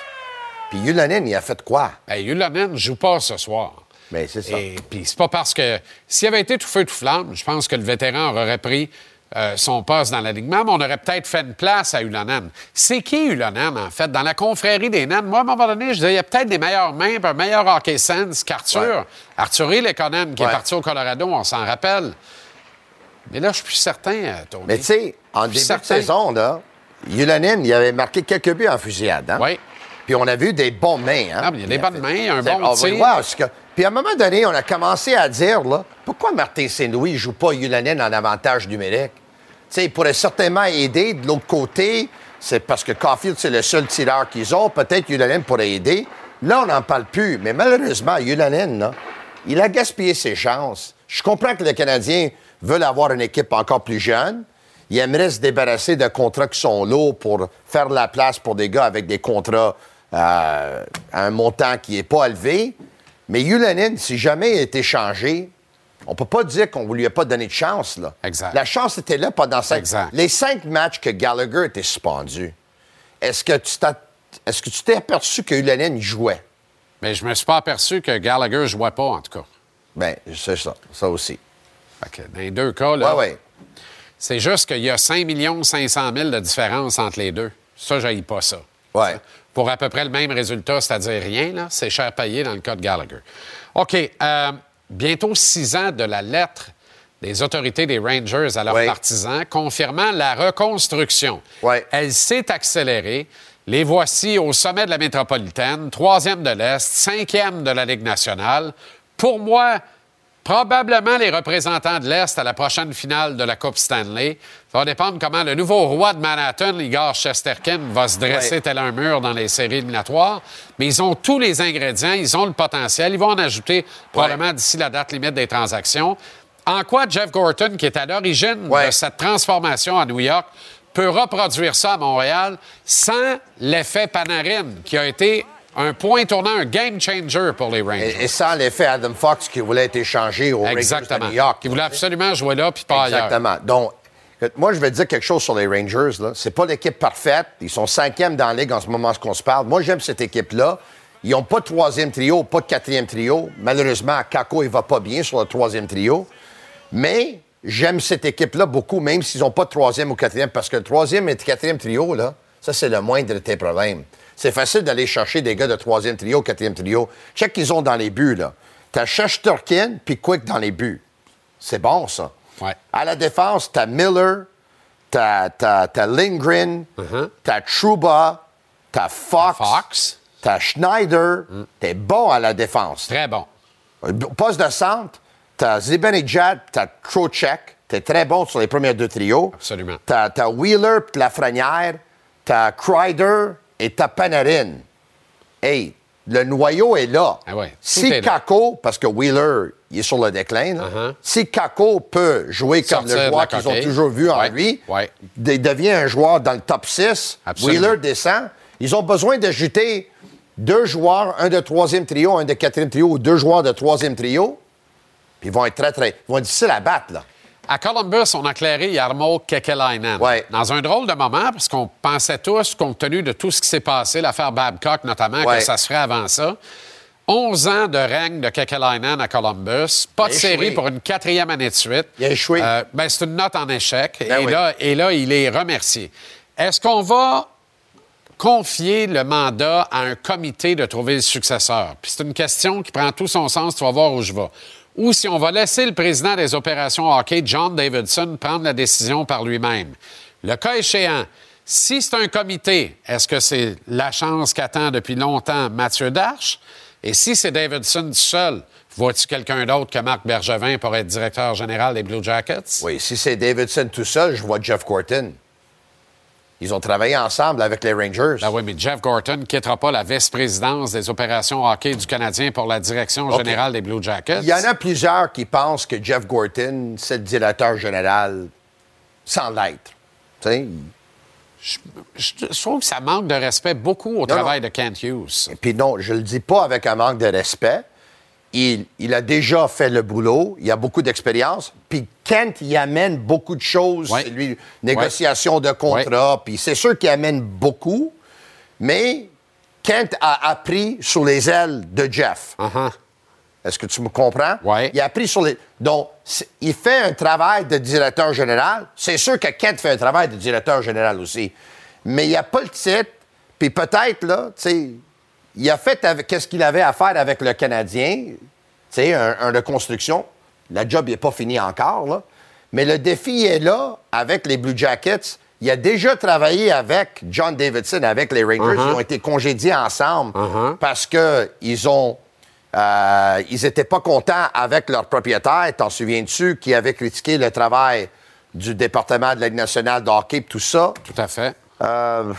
Puis Yulanen, il a fait quoi? Ben, Yulanen ne joue pas ce soir. Mais c'est ça. Et puis c'est pas parce que s'il avait été tout feu tout flamme, je pense que le vétéran aurait pris euh, son poste dans l'alignement, mais on aurait peut-être fait une place à Ulanen. C'est qui Ulanen, en fait? Dans la confrérie des naines, moi, à un moment donné, je disais, il y a peut-être des meilleures mains, un meilleur hockey sense qu'Arthur. Ouais. Arthur Lekonen, qui est parti au Colorado, on s'en rappelle. Mais là, je suis plus certain, euh, Tony. Mais tu sais, en début certain. de saison, là, il avait marqué quelques buts en fusillade. Hein? Oui. Puis on a vu des bonnes mains. Hein? Ah, mais il y a des bonnes mains, un bon tir. voir, que- Puis à un moment donné, on a commencé à dire, là, pourquoi Martin Saint-Louis ne joue pas Yulanen en avantage numérique? Tu sais, il pourrait certainement aider. De l'autre côté, c'est parce que Caulfield, c'est le seul tireur qu'ils ont. Peut-être Yulanen pourrait aider. Là, on n'en parle plus. Mais malheureusement, Yulanen, là, il a gaspillé ses chances. Je comprends que les Canadiens veulent avoir une équipe encore plus jeune. Ils aimeraient se débarrasser de contrats qui sont lourds pour faire de la place pour des gars avec des contrats euh, à un montant qui n'est pas élevé. Mais Yulanen, si jamais il a été changé, on peut pas dire qu'on ne lui a pas donné de chance. Là. Exact. La chance était là pendant cinq... Exact. les cinq matchs que Gallagher était suspendu. Est-ce que tu t'as- est-ce que tu t'es aperçu que Yulanen jouait? Mais je me suis pas aperçu que Gallagher ne jouait pas, en tout cas. Bien, c'est ça. Ça aussi. Que dans les deux cas, là, Ouais, ouais. c'est juste qu'il y a 5 500 000 de différence entre les deux. Ça, je pas ça. Ouais. Pour à peu près le même résultat, c'est-à-dire rien, c'est cher payé dans le cas de Gallagher. OK. euh, bientôt six ans de la lettre des autorités des Rangers à leurs partisans confirmant la reconstruction. Elle s'est accélérée. Les voici au sommet de la métropolitaine, troisième de l'Est, cinquième de la Ligue nationale. Pour moi, probablement les représentants de l'Est à la prochaine finale de la Coupe Stanley. Ça va dépendre comment le nouveau roi de Manhattan, Igor Shesterkin, va se dresser Ouais. tel un mur dans les séries éliminatoires. Mais ils ont tous les ingrédients, ils ont le potentiel. Ils vont en ajouter probablement d'ici la date limite des transactions. En quoi Jeff Gorton, qui est à l'origine Ouais. de cette transformation à New York, peut reproduire ça à Montréal sans l'effet Panarin, qui a été un point tournant, un game changer pour les Rangers. Et, et sans l'effet Adam Fox qui voulait être échangé au Rangers de Exactement. New York. Qui voulait absolument jouer là puis pas ailleurs. Exactement. Donc, moi, je vais te dire quelque chose sur les Rangers. Là. C'est pas l'équipe parfaite. Ils sont cinquième dans la ligue en ce moment qu'on se parle. Moi, j'aime cette équipe-là. Ils n'ont pas de troisième trio, pas de quatrième trio. Malheureusement, Kako, il va pas bien sur le troisième trio. Mais j'aime cette équipe-là beaucoup, même s'ils n'ont pas de troisième ou quatrième, parce que le troisième et le quatrième trio, là, ça, c'est le moindre de tes problèmes. C'est facile d'aller chercher des gars de troisième trio, quatrième trio. Check qu'ils ont dans les buts, là. T'as Shesterkin puis Quick dans les buts. C'est bon, ça. Ouais. À la défense, t'as Miller, t'as, t'as, t'as Lindgren, t'as Trouba, t'as Fox, Fox. t'as Schneider. T'es bon à la défense. Très bon. Poste de centre, t'as Zibanejad, t'as Trocheck. T'es très bon sur les premiers deux trios. Absolument. T'as, t'as Wheeler puis Lafrenière. T'as Kreider et t'as Panarin. Hey, le noyau est là. Ah ouais, si est là. Kako, parce que Wheeler, il est sur le déclin, là. Uh-huh. si Kako peut jouer comme Sortir le joueur qu'ils ont toujours vu en lui, ouais. il devient un joueur dans le top 6, Absolument. Wheeler descend, ils ont besoin d'ajouter deux joueurs, un de troisième trio, un de quatrième trio, ou deux joueurs de troisième trio, puis ils vont être très, très... Ils vont être difficiles à battre, là. À Columbus, on a clairé Yarmo Kekelainen. Ouais. Dans un drôle de moment, parce qu'on pensait tous, compte tenu de tout ce qui s'est passé, l'affaire Babcock notamment, Ouais. que ça se ferait avant ça. 11 ans de règne de Kekelainen à Columbus. Pas de série pour une quatrième année de suite. Il a échoué. Euh, ben, c'est une note en échec. Ben et, oui. là, et là, il est remercié. Est-ce qu'on va confier le mandat à un comité de trouver le successeur? Puis c'est une question qui prend tout son sens, tu vas voir où je vais. Ou si on va laisser le président des opérations hockey, John Davidson, prendre la décision par lui-même. Le cas échéant, si c'est un comité, est-ce que c'est la chance qu'attend depuis longtemps Mathieu Darche? Et si c'est Davidson seul, vois-tu quelqu'un d'autre que Marc Bergevin pour être directeur général des Blue Jackets? Oui, si c'est Davidson tout seul, je vois Jeff Gorton. Ils ont travaillé ensemble avec les Rangers. Ben oui, mais Jeff Gorton ne quittera pas la vice-présidence des opérations hockey du Canadien pour la direction générale des Blue Jackets. Il y en a plusieurs qui pensent que Jeff Gorton, c'est le directeur général sans l'être. Tu sais, Je, je trouve que ça manque de respect beaucoup au travail de Kent Hughes. Et puis non, je le dis pas avec un manque de respect. Il, il a déjà fait le boulot, il a beaucoup d'expérience. Puis Kent, il amène beaucoup de choses. Ouais. C'est lui, négociation de contrat. Puis c'est sûr qu'il amène beaucoup. Mais Kent a appris sous les ailes de Jeff. Uh-huh. Est-ce que tu me comprends? Ouais. Il a appris sur les. Donc, il fait un travail de directeur général. C'est sûr que Kent fait un travail de directeur général aussi. Mais il n'y a pas le titre. Puis peut-être, là, tu sais, il a fait avec qu'est-ce qu'il avait à faire avec le Canadien, tu sais, un, un reconstruction. La job n'est pas finie encore, là. Mais le défi est là avec les Blue Jackets. Il a déjà travaillé avec John Davidson, avec les Rangers. Uh-huh. Ils ont été congédiés ensemble parce qu'ils ont. euh, ils n'étaient pas contents avec leur propriétaire, t'en souviens-tu, qui avait critiqué le travail du département de la Ligue nationale de hockey, tout ça? Tout à fait. Euh,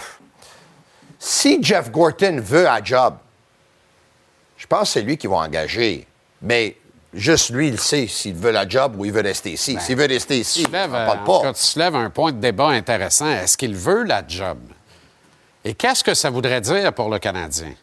si Jeff Gorton veut un job, je pense que c'est lui qui va engager. Mais juste lui, il sait s'il veut la job ou il veut rester ici. S'il veut rester ici, Tu lèves, on euh, parle en pas. tu soulèves un point de débat intéressant. Est-ce qu'il veut la job? Et qu'est-ce que ça voudrait dire pour le Canadien?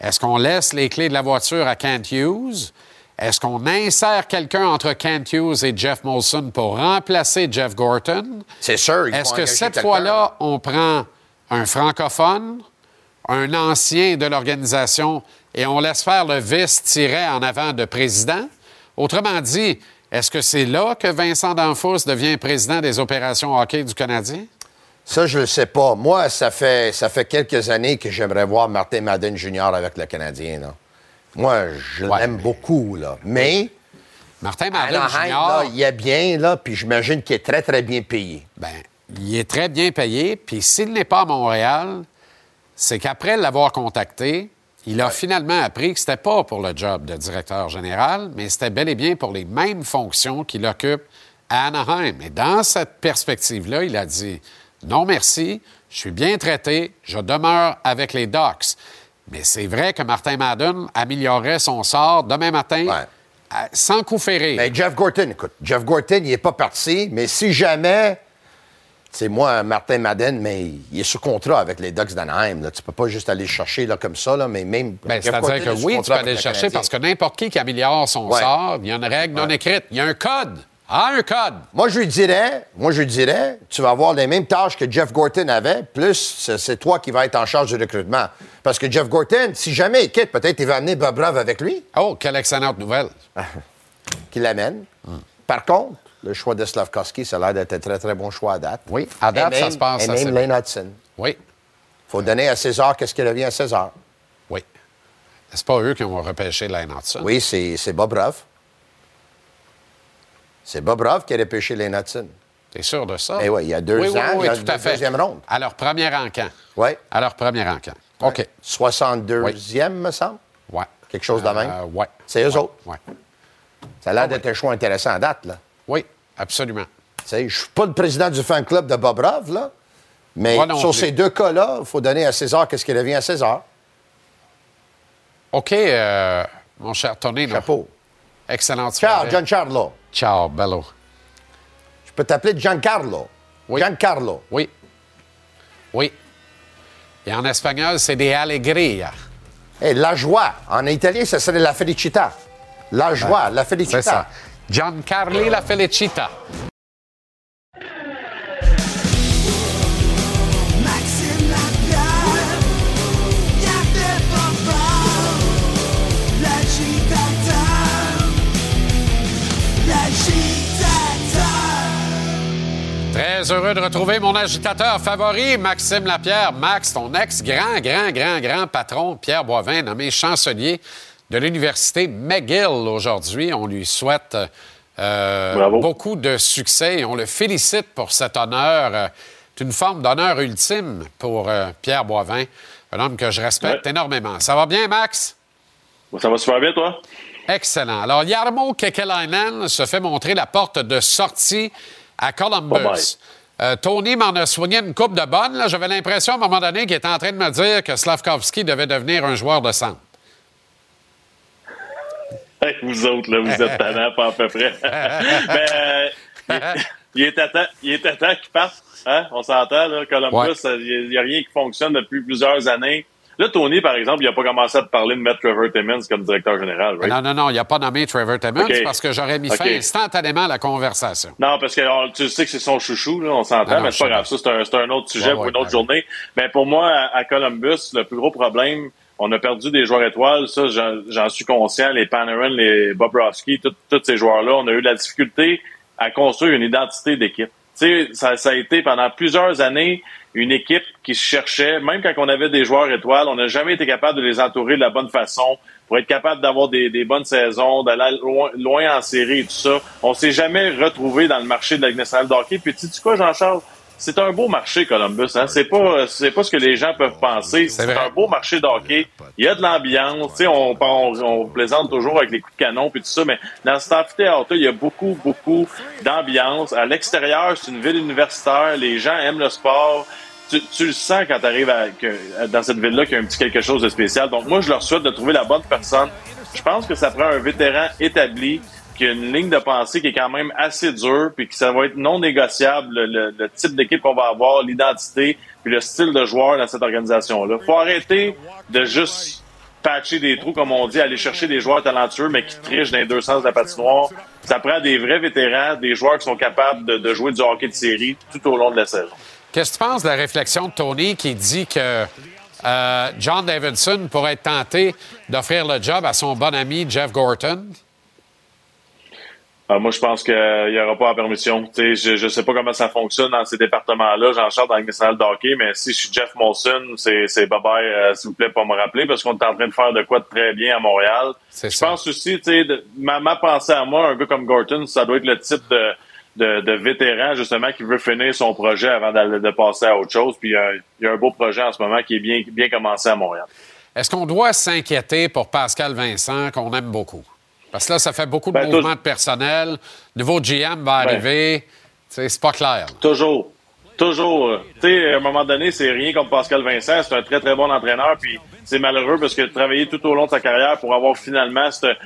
Est-ce qu'on laisse les clés de la voiture à Kent Hughes? Est-ce qu'on insère quelqu'un entre Kent Hughes et Jeff Molson pour remplacer Jeff Gorton? C'est sûr. Est-ce que cette fois-là, on prend un francophone, un ancien de l'organisation et on laisse faire le vice tiré en avant de président? Autrement dit, Est-ce que c'est là que Vincent Danfous devient président des opérations hockey du Canadien? Ça, je ne le sais pas. Moi, ça fait, ça fait quelques années que j'aimerais voir Martin Madden Jr. avec le Canadien. Là. Moi, je l'aime beaucoup. Là. Mais. Martin Madden Jr. il est bien, là, puis j'imagine qu'il est très, très bien payé. Ben, il est très bien payé. Puis s'il n'est pas à Montréal, c'est qu'après l'avoir contacté, il a finalement appris que c'était pas pour le job de directeur général, mais c'était bel et bien pour les mêmes fonctions qu'il occupe à Anaheim. Et dans cette perspective-là, il a dit non merci, je suis bien traité, je demeure avec les Ducks. Mais c'est vrai que Martin Madden améliorerait son sort demain matin à- sans coup ferré. Mais Jeff Gorton, écoute, Jeff Gorton, il n'est pas parti, mais si jamais. C'est moi, Martin Madden, mais il est sous contrat avec les Ducks d'Anaheim. Tu peux pas juste aller le chercher là, comme ça, là, mais même. Ben, C'est-à-dire que oui, tu peux aller le chercher parce que n'importe qui qui améliore son Ouais. sort, il y a une règle non écrite, il y a un code. Ah, un code. Moi, je lui dirais, moi, je lui dirais, tu vas avoir les mêmes tâches que Jeff Gorton avait, plus c'est- toi qui vas être en charge du recrutement. Parce que Jeff Gorton, si jamais il quitte, peut-être il va amener Bob Brav avec lui, Oh, quelle excellente nouvelle. qu'il l'amène. Par contre, le choix de Slavkovski, ça a l'air d'être un très, très bon choix à date. Oui, à date, ça se passe Et même bien. Lane Hudson. Oui, faut donner à César qu'est-ce qui revient à César. oui. C'est pas eux qui ont repêché Lane Hudson. Oui, c'est c'est Bob Brav. C'est Bob Brav qui a repêché Lane Hudson. T'es sûr de ça? Eh oui, il y a deux Oui, oui, ans, oui, la à fait. deuxième ronde. À leur premier encamp. Oui. À leur premier encamp. OK. 62e, me semble. Ouais. Quelque chose de même. Euh, ouais. C'est eux autres. Ouais. Ça a l'air d'être un choix intéressant à date, là. Oui, absolument. Je suis pas le président du fan club de Bob Brav, là. Mais Moi non sur ces deux cas-là, il faut donner à César qu'est-ce qui revient à César. OK, euh, mon cher Tony. Chapeau. Excellente Ciao. Giancarlo. Ciao, bello. Je peux t'appeler Giancarlo. Giancarlo. Oui. Oui. Et en espagnol, c'est des alegría. Et la joie. En italien, ça serait la felicità. La joie, la felicità. C'est ça. Giancarli la Felicita. Très heureux de retrouver mon agitateur favori, Maxime Lapierre. Max, ton ex-grand, grand, grand, grand patron, Pierre Boivin, nommé chancelier de l'Université McGill aujourd'hui. On lui souhaite euh, beaucoup de succès et on le félicite pour cet honneur. euh, C'est une forme d'honneur ultime pour euh, Pierre Boivin, un homme que je respecte énormément. Ça va bien, Max? Ça va super bien, toi? Excellent. Alors, Yarmo Kekelainen se fait montrer la porte de sortie à Columbus. Euh, Tony m'en a soigné une coupe de bonne. J'avais l'impression à un moment donné qu'il était en train de me dire que Slavkovski devait devenir un joueur de centre. Vous autres, là, vous êtes tannants, pas à peu près. Mais, (laughs) euh, il, est à temps, il est à temps qu'il parte. Hein? On s'entend, là, Columbus, Ouais. il n'y a, rien qui fonctionne depuis plusieurs années. Là, Tony, par exemple, il n'a pas commencé à te parler de mettre Trevor Timmons comme directeur général, right? Non, non, non, il n'a pas nommé Trevor Timmons parce que j'aurais mis OK. fin instantanément à la conversation. Non, parce que on- tu sais que c'est son chouchou, là, on s'entend, Ah mais c'est pas grave. Ça, c'est un, c'est un autre sujet Ouais, pour ouais, une autre ouais. journée. Mais pour moi, à, à Columbus, le plus gros problème, on a perdu des joueurs étoiles. Ça, j'en suis conscient. Les Panarin, les Bobrovski, tous ces joueurs-là, on a eu de la difficulté à construire une identité d'équipe. Tu sais, ça, ça a été pendant plusieurs années une équipe qui se cherchait, même quand on avait des joueurs étoiles, on n'a jamais été capable de les entourer de la bonne façon pour être capable d'avoir des, bonnes saisons, d'aller loin, en série et tout ça. On s'est jamais retrouvé dans le marché de la nationale de hockey. Puis tu sais quoi, Jean-Charles? C'est un beau marché, Columbus. Hein? C'est pas, c'est pas ce que les gens peuvent penser. C'est un beau marché de hockey. Il y a de l'ambiance. Tu sais, On, on, on plaisante toujours avec les coups de canon puis tout ça, mais dans cet amphithéâtre, il y a beaucoup, beaucoup d'ambiance. À l'extérieur, c'est une ville universitaire. Les gens aiment le sport. Tu, tu le sens quand tu arrives dans cette ville-là qu'il y a un petit quelque chose de spécial. Donc moi, je leur souhaite de trouver la bonne personne. Je pense que ça prend un vétéran établi une ligne de pensée qui est quand même assez dure, puis que ça va être non négociable, le, type d'équipe qu'on va avoir, l'identité, puis le style de joueur dans cette organisation-là. faut arrêter de juste patcher des trous, comme on dit, aller chercher des joueurs talentueux, mais qui trichent dans les deux sens de la patinoire. Ça prend des vrais vétérans, des joueurs qui sont capables de, de jouer du hockey de série tout au long de la saison. Qu'est-ce que tu penses de la réflexion de Tony qui dit que euh, John Davidson pourrait être tenté d'offrir le job à son bon ami Jeff Gorton? Ah, moi, je pense qu'il n'y aura pas la permission. Je ne sais pas comment ça fonctionne dans ces départements-là. J'en charge dans le national de hockey, mais si je suis Jeff Molson, c'est c'est bye-bye, euh, s'il vous plaît, pas me rappeler, parce qu'on est en train de faire de quoi de très bien à Montréal. Je pense aussi, tu sais, de- ma, ma pensée à moi, un gars comme Gorton, ça doit être le type de, de, de vétéran, justement, qui veut finir son projet avant d'aller- de passer à autre chose. Puis il y y, a un beau projet en ce moment qui est bien, bien commencé à Montréal. Est-ce qu'on doit s'inquiéter pour Pascal Vincent, qu'on aime beaucoup? Parce que là, ça fait beaucoup de Ben, mouvements de personnel. Nouveau GM va Ben. arriver. C'est pas clair. là. Toujours. Toujours. euh, Tu sais, à un moment donné, c'est rien comme Pascal Vincent. C'est un très, très bon entraîneur. Puis c'est malheureux parce que travailler tout au long de sa carrière pour avoir finalement cette,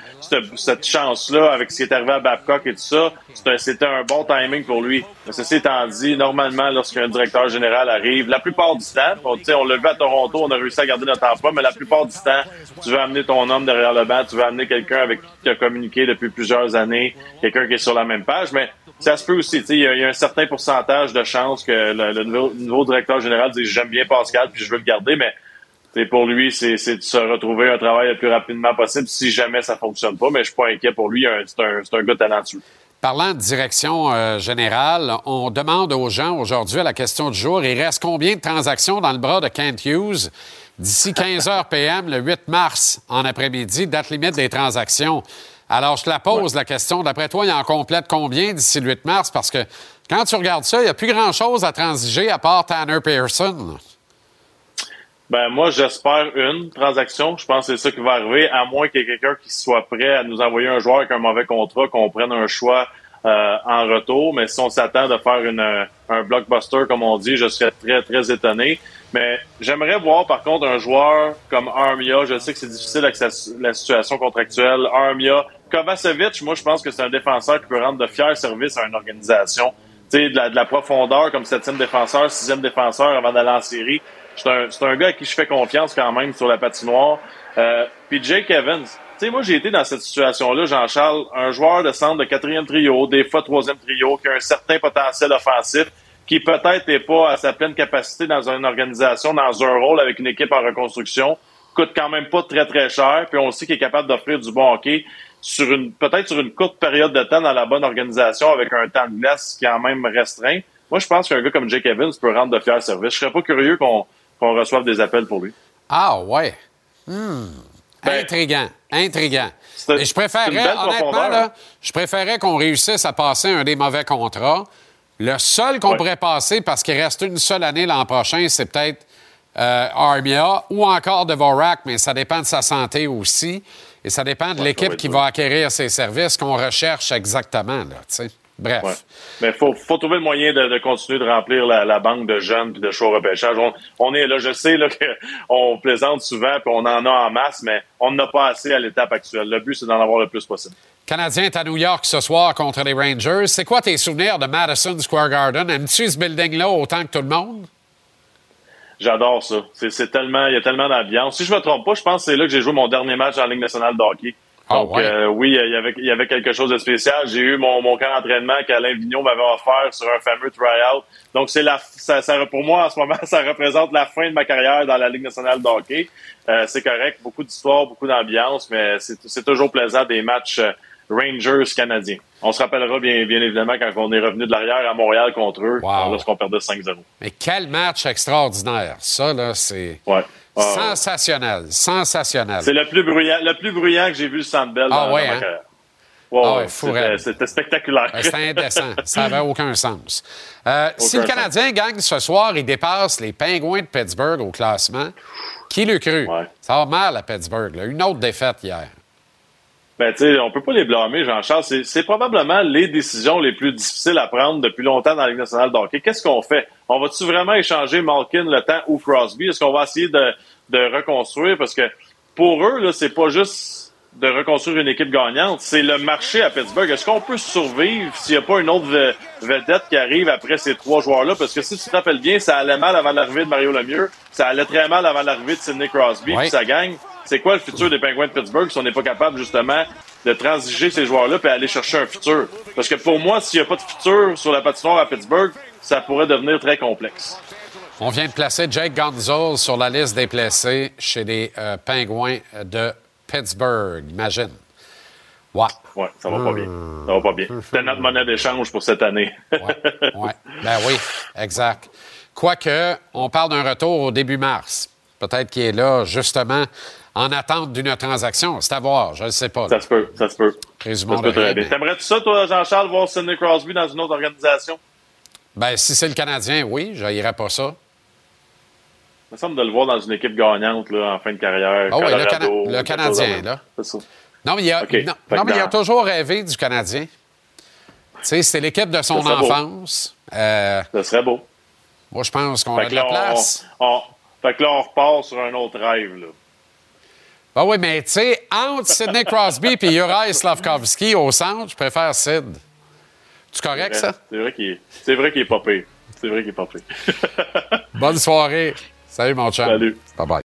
cette, chance-là avec ce qui est arrivé à Babcock et tout ça, c'était un bon timing pour lui. Ceci étant dit, normalement, lorsqu'un directeur général arrive, la plupart du temps, sais, on l'a vu à Toronto, on a réussi à garder notre emploi, mais la plupart du temps, tu veux amener ton homme derrière le banc, tu veux amener quelqu'un avec qui tu as communiqué depuis plusieurs années, quelqu'un qui est sur la même page, mais ça se peut aussi, il y, a- un certain pourcentage de chances que le, nouveau, directeur général dise j'aime bien Pascal puis je veux le garder, mais pour lui, c'est de se retrouver un travail le plus rapidement possible si jamais ça fonctionne pas, mais je suis pas inquiet pour lui, c'est un, un gars talentueux. Parlant de direction euh, générale, on demande aux gens aujourd'hui à la question du jour, il reste combien de transactions dans le bras de Kent Hughes? D'ici 15 h PM le 8 mars en après-midi, date limite des transactions. Alors, je te la pose, la question. D'après toi, il en complète combien d'ici le 8 mars? Parce que quand tu regardes ça, il n'y a plus grand-chose à transiger à part Tanner Pearson. Ben moi, j'espère une transaction. Je pense que c'est ça qui va arriver, à moins qu'il y ait quelqu'un qui soit prêt à nous envoyer un joueur avec un mauvais contrat, qu'on prenne un choix euh, en retour. Mais si on s'attend de faire une, un blockbuster, comme on dit, je serais très, très étonné. Mais j'aimerais voir, par contre, un joueur comme Armia. Je sais que c'est difficile avec la situation contractuelle. Armia. Kovacevic, moi, je pense que c'est un défenseur qui peut rendre de fiers services à une organisation. Tu sais, de la, de la profondeur comme septième défenseur, sixième défenseur avant d'aller en série. C'est un, un gars à qui je fais confiance quand même sur la patinoire. Euh, Puis Jake Evans. Tu sais, moi, j'ai été dans cette situation-là, Jean-Charles, un joueur de centre de quatrième trio, des fois troisième trio, qui a un certain potentiel offensif, qui peut-être n'est pas à sa pleine capacité dans une organisation, dans un rôle avec une équipe en reconstruction, coûte quand même pas très, très cher, puis on sait qu'il est capable d'offrir du bon hockey sur une peut-être sur une courte période de temps dans la bonne organisation avec un temps de glace qui est quand même restreint. Moi, je pense qu'un gars comme Jake Evans peut rendre de fiers services. Je serais pas curieux qu'on qu'on reçoive des appels pour lui. Ah, ouais. Hmm. intriguant, intriguant. Et je belle honnêtement, profondeur. là, je préférerais qu'on réussisse à passer un des mauvais contrats. Le seul qu'on Ouais. pourrait passer, parce qu'il reste une seule année l'an prochain, c'est peut-être euh, Armia ou encore Devorak, mais ça dépend de sa santé aussi. Et ça dépend de l'équipe qui va acquérir ses services qu'on recherche exactement. Là. Bref. Ouais. Mais faut, faut trouver le moyen de, de continuer de remplir la, la banque de jeunes puis de choix au repêchage. On, on est là, je sais (laughs) qu'on plaisante souvent puis on en a en masse, mais on n'en a pas assez à l'étape actuelle. Le but, c'est d'en avoir le plus possible. Canadien est à New York ce soir contre les Rangers. C'est quoi tes souvenirs de Madison Square Garden? Aimes-tu ce building-là autant que tout le monde? J'adore ça. C'est, c'est tellement, il y a tellement d'ambiance. Si je me trompe pas, je pense que c'est là que j'ai joué mon dernier match en Ligue nationale de hockey. Ah ouais. euh, oui, il y, avait, il y avait quelque chose de spécial. J'ai eu mon, mon camp d'entraînement qu'Alain Vigneault m'avait offert sur un fameux try-out. Donc, c'est la, ça, ça- pour moi, en ce moment, (laughs) ça représente la fin de ma carrière dans la Ligue nationale de hockey. Euh, c'est correct. Beaucoup d'histoire, beaucoup d'ambiance, mais c'est, c'est toujours plaisant des matchs euh, Rangers canadiens. On se rappellera bien, bien évidemment quand on est revenu de l'arrière à Montréal contre eux, lorsqu'on perdait 5-0. Mais quel match extraordinaire. Ça, là, c'est Ouais. Ah, sensationnel. Sensationnel. C'est le plus bruyant, le plus bruyant que j'ai vu le Centre Bell Ah dans, ouais, dans ma hein? Ouais, Ah ouais, ouais, c'était, spectaculaire. Ben, C'était indécent. (laughs) Ça n'avait aucun sens. Euh, si le sens. Canadien gagne ce soir, il dépasse les Pingouins de Pittsburgh au classement. Qui l'eût cru? Ça va mal à Pittsburgh. là. Une autre défaite hier. Ben, tu sais, on peut pas les blâmer, Jean-Charles. C'est, c'est probablement les décisions les plus difficiles à prendre depuis longtemps dans la Ligue nationale de hockey. Qu'est-ce qu'on fait? On va-tu vraiment échanger Malkin le temps ou Crosby? Est-ce qu'on va essayer de, de reconstruire? Parce que pour eux, là, c'est pas juste de reconstruire une équipe gagnante, c'est le marché à Pittsburgh. Est-ce qu'on peut survivre s'il n'y a pas une autre ve- vedette qui arrive après ces trois joueurs-là? Parce que si tu te rappelles bien, ça allait mal avant l'arrivée de Mario Lemieux, ça allait très mal avant l'arrivée de Sidney Crosby, Ouais. puis ça gagne. C'est quoi le futur des Penguins de Pittsburgh si on n'est pas capable justement de transiger ces joueurs-là et aller chercher un futur? Parce que pour moi, s'il n'y a pas de futur sur la patinoire à Pittsburgh, ça pourrait devenir très complexe. On vient de placer Jake Gonzalez sur la liste des blessés chez les euh, Pingouins de Pittsburgh. Imagine. Ouais. Ouais, ça va pas bien. Ça va pas bien. C'était notre monnaie d'échange pour cette année. Ouais. Ben oui, exact. Quoique, on parle d'un retour au début mars. Peut-être qu'il est là, justement, en attente d'une transaction. C'est à voir, je ne sais pas. Ça se peut, ça se peut. Présumons Ça se peut très bien. mais- T'aimerais-tu ça, toi, Jean-Charles, voir Sidney Crosby dans une autre organisation? Ben, si c'est le Canadien, oui, je n'irais pas ça. Il me semble de le voir dans une équipe gagnante là, en fin de carrière. Ah oui, le, Cana- Canadien, là. C'est ça. Non, mais il a, OK. non, Fait non, que mais il a toujours rêvé du Canadien. Tu sais, c'est l'équipe de son Ça enfance. Euh, Ça serait beau. moi, je pense qu'on a de la on- place. on- fait que là, on repart sur un autre rêve. Là. Ah oui, mais tu sais, entre Sidney Crosby et Juraj Slavkovski au centre, je préfère Sid. Tu correct, ça? C'est vrai qu'il est, c'est vrai qu'il est pas pire. C'est vrai qu'il est pas pire. (laughs) Bonne soirée. Salut, mon chum. Salut. Bye-bye.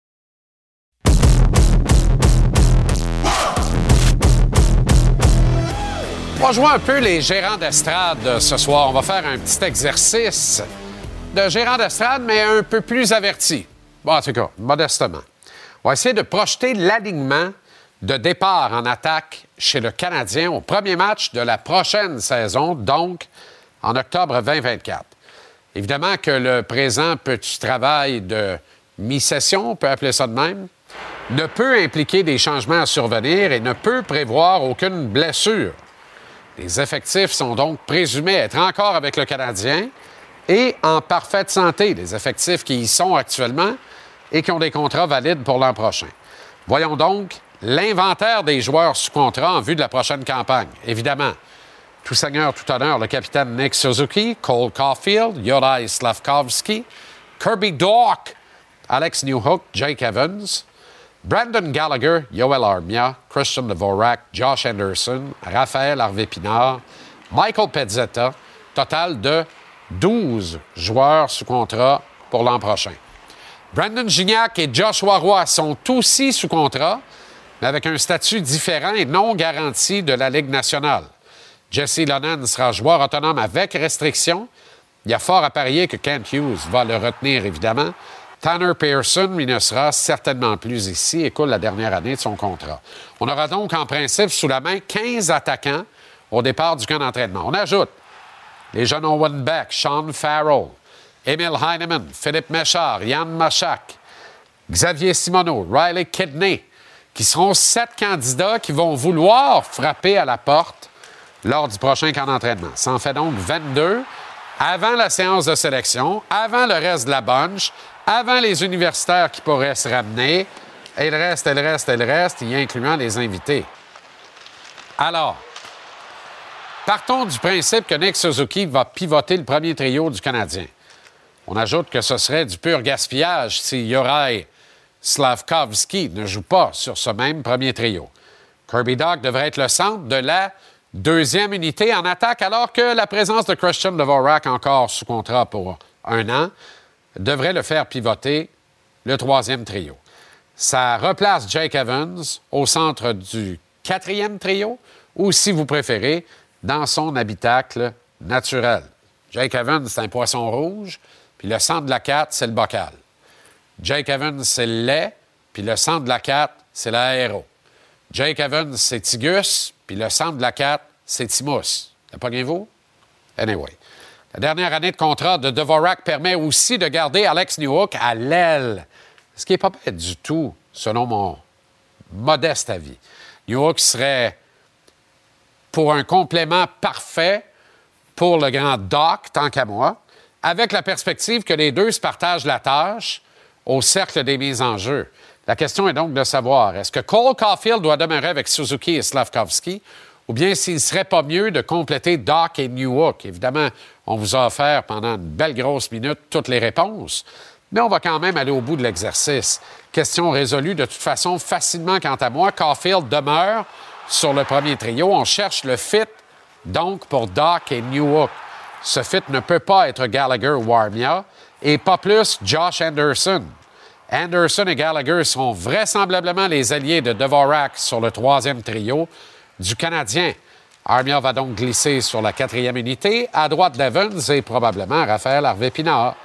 On va jouer un peu les gérants d'estrade ce soir. On va faire un petit exercice de gérant d'estrade, mais un peu plus averti. Bon, en tout cas, modestement. On va essayer de projeter l'alignement de départ en attaque chez le Canadien au premier match de la prochaine saison, donc en octobre 2024. Évidemment que le présent petit travail de mi-session, on peut appeler ça de même, ne peut impliquer des changements à survenir et ne peut prévoir aucune blessure. Les effectifs sont donc présumés être encore avec le Canadien et en parfaite santé, les effectifs qui y sont actuellement et qui ont des contrats valides pour l'an prochain. Voyons donc l'inventaire des joueurs sous contrat en vue de la prochaine campagne. Évidemment, tout seigneur, tout honneur, le capitaine Nick Suzuki, Cole Caulfield, Juraj Slavkovski, Kirby Doak, Alex Newhook, Jake Evans, Brandon Gallagher, Yoel Armia, Christian Dvorak, Josh Anderson, Raphaël Harvey-Pinard, Michael Pezzetta, total de 12 joueurs sous contrat pour l'an prochain. Brandon Gignac et Joshua Roy sont aussi sous contrat, mais avec un statut différent et non garanti de la Ligue nationale. Jesse Lonan sera joueur autonome avec restriction. Il y a fort à parier que Kent Hughes va le retenir, évidemment. Tanner Pearson, lui, ne sera certainement plus ici et la dernière année de son contrat. On aura donc en principe sous la main 15 attaquants au départ du camp d'entraînement. On ajoute les jeunes Owen Beck, Sean Farrell, Emil Heinemann, Philippe Méchard, Yann Machak, Xavier Simoneau, Riley Kidney, qui seront sept candidats qui vont vouloir frapper à la porte lors du prochain camp d'entraînement. Ça en fait donc 22 avant la séance de sélection, avant le reste de la bunch, avant les universitaires qui pourraient se ramener, et le reste, et le reste, et le reste, y incluant les invités. Alors, partons du principe que Nick Suzuki va pivoter le premier trio du Canadien. On ajoute que ce serait du pur gaspillage si Yorai Slavkovski ne joue pas sur ce même premier trio. Kirby Doc devrait être le centre de la deuxième unité en attaque, alors que la présence de Christian Dvorak, encore sous contrat pour un an, devrait le faire pivoter le troisième trio. Ça replace Jake Evans au centre du quatrième trio, ou si vous préférez, dans son habitacle naturel. Jake Evans, c'est un poisson rouge, puis le centre de la 4, c'est le bocal. Jake Evans, c'est le lait, puis le centre de la 4, c'est l'aéro. Jake Evans, c'est Tigus, puis le centre de la 4, c'est Timous. Apprenez-vous? Anyway. La dernière année de contrat de Dvorak permet aussi de garder Alex Newhook à l'aile, ce qui n'est pas bête du tout, selon mon modeste avis. Newhook serait pour un complément parfait pour le grand Doc, tant qu'à moi, avec la perspective que les deux se partagent la tâche au cercle des mises en jeu. La question est donc de savoir, est-ce que Cole Caulfield doit demeurer avec Suzuki et Slavkovski ou bien s'il serait pas mieux de compléter Doc et Newhook? Évidemment, on vous a offert pendant une belle grosse minute toutes les réponses, mais on va quand même aller au bout de l'exercice. Question résolue de toute façon facilement quant à moi. Caulfield demeure sur le premier trio. On cherche le fit, donc, pour Doc et Newhook. Ce fit ne peut pas être Gallagher ou Armia, et pas plus Josh Anderson. Anderson et Gallagher sont vraisemblablement les alliés de Dvorak sur le troisième trio du Canadien. Armia va donc glisser sur la quatrième unité, à droite d'Evans et probablement Raphaël Harvey-Pinard.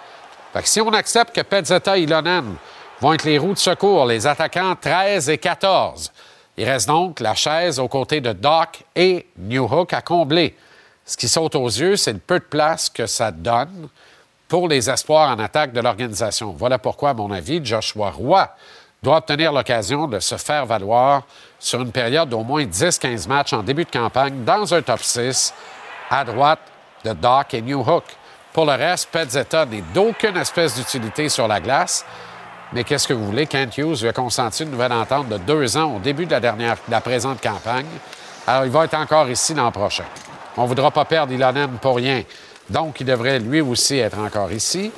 Si on accepte que Pezzetta et Ilonen vont être les roues de secours, les attaquants 13 et 14, Il reste donc la chaise aux côtés de Doc et Newhook à combler. Ce qui saute aux yeux, c'est le peu de place que ça donne pour les espoirs en attaque de l'organisation. Voilà pourquoi, à mon avis, Joshua Roy doit obtenir l'occasion de se faire valoir sur une période d'au moins 10-15 matchs en début de campagne dans un top 6 à droite de Doc et Newhook. Pour le reste, Petzetta n'est d'aucune espèce d'utilité sur la glace. Mais qu'est-ce que vous voulez? Kent Hughes lui a consenti une nouvelle entente de deux ans au début de la, dernière, de la présente campagne. Alors, il va être encore ici l'an prochain. On ne voudra pas perdre Ilonen pour rien. Donc, il devrait lui aussi être encore ici.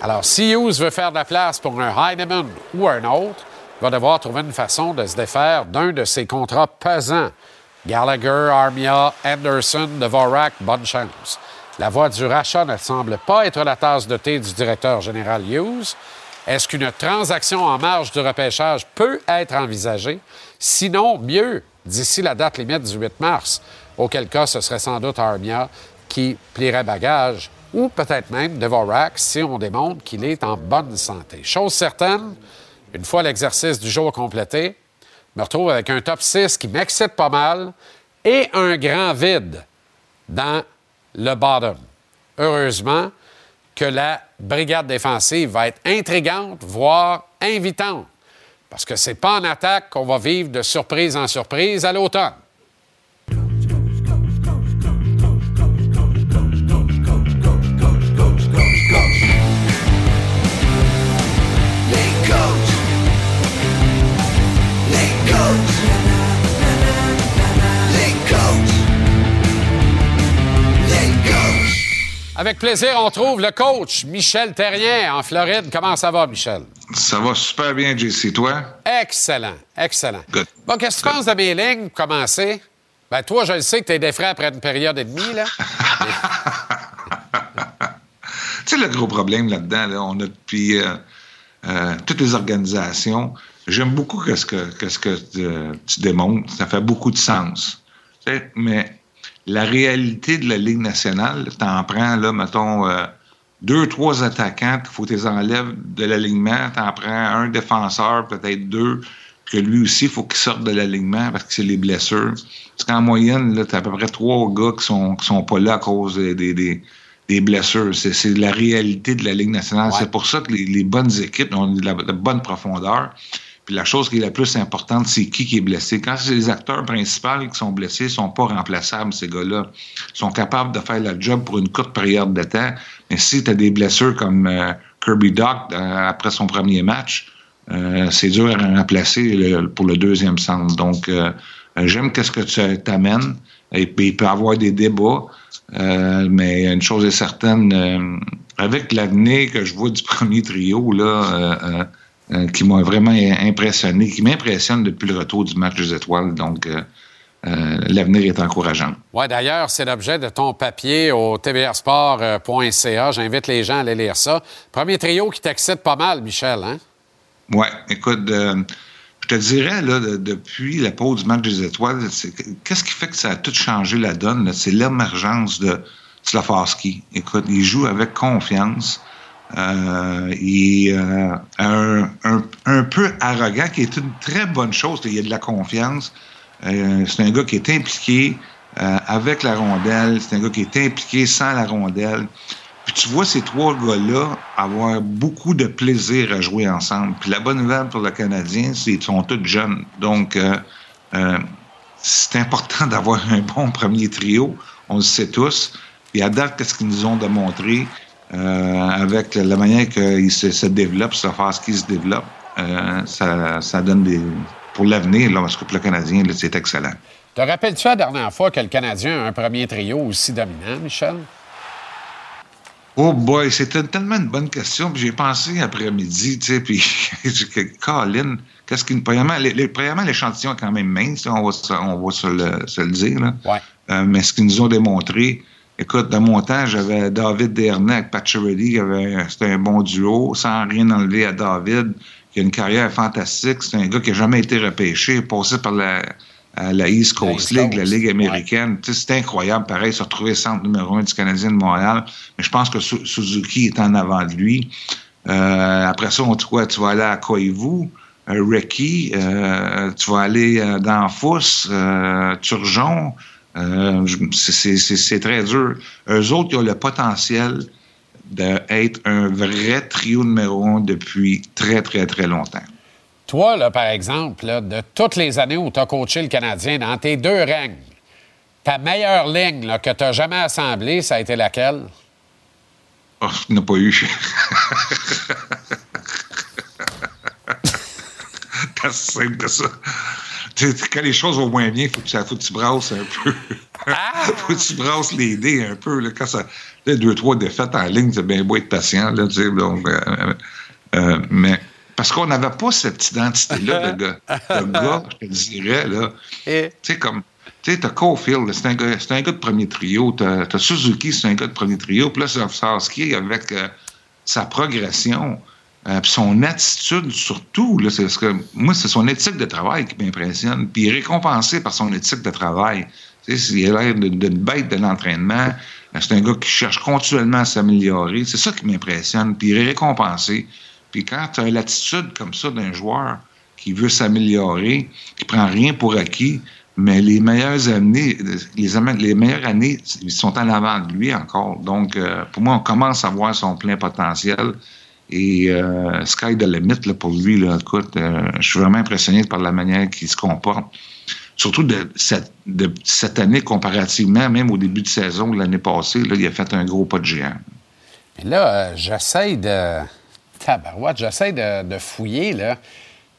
Alors, si Hughes veut faire de la place pour un Heinemann ou un autre, il va devoir trouver une façon de se défaire d'un de ses contrats pesants. Gallagher, Armia, Anderson, Dvorak, bonne chance. La voie du rachat ne semble pas être la tasse de thé du directeur général Hughes. Est-ce qu'une transaction en marge du repêchage peut être envisagée? Sinon, mieux, d'ici la date limite du 8 mars, auquel cas ce serait sans doute Armia qui plierait bagage, ou peut-être même Dvorak si on démontre qu'il est en bonne santé. Chose certaine, une fois l'exercice du jour complété, je me retrouve avec un top 6 qui m'excite pas mal et un grand vide dans le bottom. Heureusement que la brigade défensive va être intrigante, voire invitante, parce que c'est pas en attaque qu'on va vivre de surprise en surprise à l'automne. Avec plaisir, on trouve le coach Michel Terrien en Floride. Comment ça va, Michel? Ça va super bien, JC. Toi? Excellent, excellent. Bon, qu'est-ce que tu penses de mes lignes? Pour commencer? Ben, toi, je le sais que tu es défrayé après une période et demie, là. (laughs) Tu sais, le gros problème là-dedans, là, on a depuis euh, euh, toutes les organisations. J'aime beaucoup ce que, ce que euh, tu démontres. Ça fait beaucoup de sens. Tu sais, mais la réalité de la Ligue nationale, t'en prends, là, mettons, euh, deux, trois attaquants, il faut que tu les enlèves de l'alignement. T'en prends un défenseur, peut-être deux, que lui aussi, il faut qu'il sorte de l'alignement parce que c'est les blessures. Parce qu'en moyenne, là, t'as à peu près trois gars qui sont, qui sont pas là à cause des, des, blessures. C'est, c'est la réalité de la Ligue nationale. C'est pour ça que les, les bonnes équipes ont de la, de bonne profondeur. Puis la chose qui est la plus importante, c'est qui qui est blessé. Quand c'est les acteurs principaux qui sont blessés, ils sont pas remplaçables, ces gars-là. Ils sont capables de faire le job pour une courte période de temps. Mais si tu as des blessures comme euh, Kirby Doc euh, après son premier match, euh, c'est dur à remplacer pour le deuxième sens. Donc, euh, j'aime qu'est-ce que tu t'amènes. Et puis, il peut y avoir des débats. Euh, mais une chose est certaine, euh, avec l'avenir que je vois du premier trio, là, euh, qui m'a vraiment impressionné, qui m'impressionne depuis le retour du match des étoiles. Donc, euh, euh, l'avenir est encourageant. Oui, d'ailleurs, c'est l'objet de ton papier au tvrsport.ca. J'invite les gens à aller lire ça. Premier trio qui t'excite pas mal, Michel, hein? Ouais, écoute, je te dirais, là, de- depuis la pause du match des étoiles, qu'est-ce qui fait que ça a tout changé la donne? C'est l'émergence de Slafarski. Écoute, il joue avec confiance. Euh, est euh, un, un- peu arrogant, qui est une très bonne chose. Il y a de la confiance. Euh, c'est un gars qui est impliqué euh, avec la rondelle. C'est un gars qui est impliqué sans la rondelle. Puis tu vois ces trois gars-là avoir beaucoup de plaisir à jouer ensemble. Puis la bonne nouvelle pour le Canadien, c'est qu'ils sont tous jeunes. Donc, euh, euh, c'est important (laughs) d'avoir un bon premier trio. On le sait tous. Puis à date, qu'est-ce qu'ils nous ont démontré? Avec la manière qu'ils se, se développent, sa phase qu'ils se développent, euh, ça, ça donne des... Pour l'avenir, là, parce que pour le Canadien, c'est excellent. Te rappelles-tu la dernière fois que le Canadien a un premier trio aussi dominant, Michel? Oh boy, c'était tellement une bonne question. Puis j'ai pensé après-midi, tu sais, puis (laughs) j'ai dit, Colin, qu'est-ce qu'il premièrement, l'échantillon est quand même mince, on va, se- on va se, le, se le dire. Là. Euh, mais ce qu'ils nous ont démontré, écoute, dans mon temps, j'avais David Dernay avec avait- c'était un bon duo, sans rien enlever à David, qui a une carrière fantastique. C'est un gars qui n'a jamais été repêché, passé par la, East Coast League, la Ligue américaine. C'est incroyable, pareil, se retrouver centre numéro un du Canadien de Montréal. Mais je pense que Su- Suzuki est en avant de lui. Euh, après ça, on dit quoi? Tu vas aller à Koivu. euh, Recky, euh, tu vas aller dans Fousse, euh, Turgeon. Euh, je- c'est- très dur. Eux autres, ils ont le potentiel d'être un vrai trio numéro un depuis très, très, très longtemps. Toi, là, par exemple, là, de toutes les années où tu as coaché le Canadien, dans tes deux règnes, ta meilleure ligne là, que tu as jamais assemblée, ça a été laquelle? Oh, il n'a pas eu. (laughs) C'est simple que ça. Quand les choses vont moins bien, il faut, que tu- faut que tu brasses un peu. (laughs) faut que tu brasses les dés un peu. Là, quand ça, là, deux, trois défaites en ligne, c'est bien beau être patient. Là, donc, euh, euh, euh, mais parce qu'on n'avait pas cette identité-là de gars. (laughs) De gars, je te dirais, là. Tu sais, comme. Tu sais, t'as Caulfield, c'est un, gars- c'est un gars de premier trio. T'as t'as Suzuki, c'est un gars de premier trio. Puis là, c'est Sasky avec euh, sa progression. Euh, son attitude surtout, là, c'est ce que moi, c'est son éthique de travail qui m'impressionne. Puis il est récompensé par son éthique de travail. Tu sais, il a l'air d'une bête de l'entraînement. Euh, C'est un gars qui cherche continuellement à s'améliorer. C'est ça qui m'impressionne. Puis il est récompensé. Puis quand tu as l'attitude comme ça d'un joueur qui veut s'améliorer, qui prend rien pour acquis, mais les meilleures années, les, les meilleures années, ils sont en avant de lui encore. Donc, euh, pour moi, on commence à voir son plein potentiel. Et euh, sky the limit là, pour lui. Là, écoute, euh, je suis vraiment impressionné par la manière qu'il se comporte. Surtout de cette, de cette année comparativement, même au début de saison de l'année passée, là, il a fait un gros pas de géant. Mais là, euh, j'essaie de. Tabarouette, j'essaie de, de fouiller, là.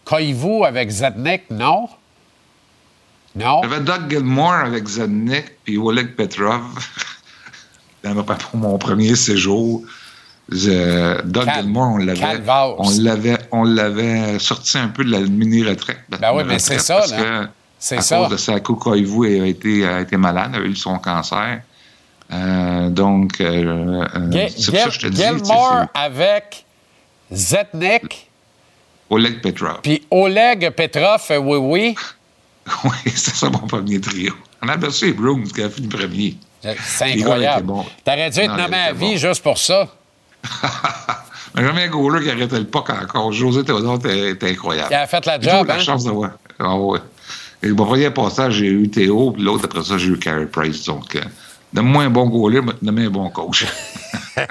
Koivu avec Zednik, non? Non? J'avais Doug Gilmore avec Zednik puis Oleg Petrov. (laughs) Dans- pour mon premier séjour. Je- Doug Cal- on l'avait, on l'avait, on l'avait sorti un peu de la mini-retraite. Ben oui, mais c'est ça, C'est ça. cause de Saku Koivu a été, a été malade, a eu son cancer. Euh, donc, euh, euh, c'est pour ça que je te dis. Gilmore avec Zetnik, Oleg Petrov. puis Oleg Petrov, euh, oui, oui. (laughs) Oui, c'est ça mon premier trio. On a aperçu les Brooms qui a fini premier. C'est incroyable. bons. T'aurais dû être nommé à vie juste pour ça. (laughs) Mais jamais un goaler qui arrêtait le puck encore. José Théodore était, incroyable. Il a fait la job, eu la hein? chance d'avoir. Ah ouais. Et mon premier passage, j'ai eu Théo, puis l'autre, après ça, j'ai eu Carey Price. Donc, euh, donne-moi un bon goaler, mais donne-moi un bon coach. (laughs)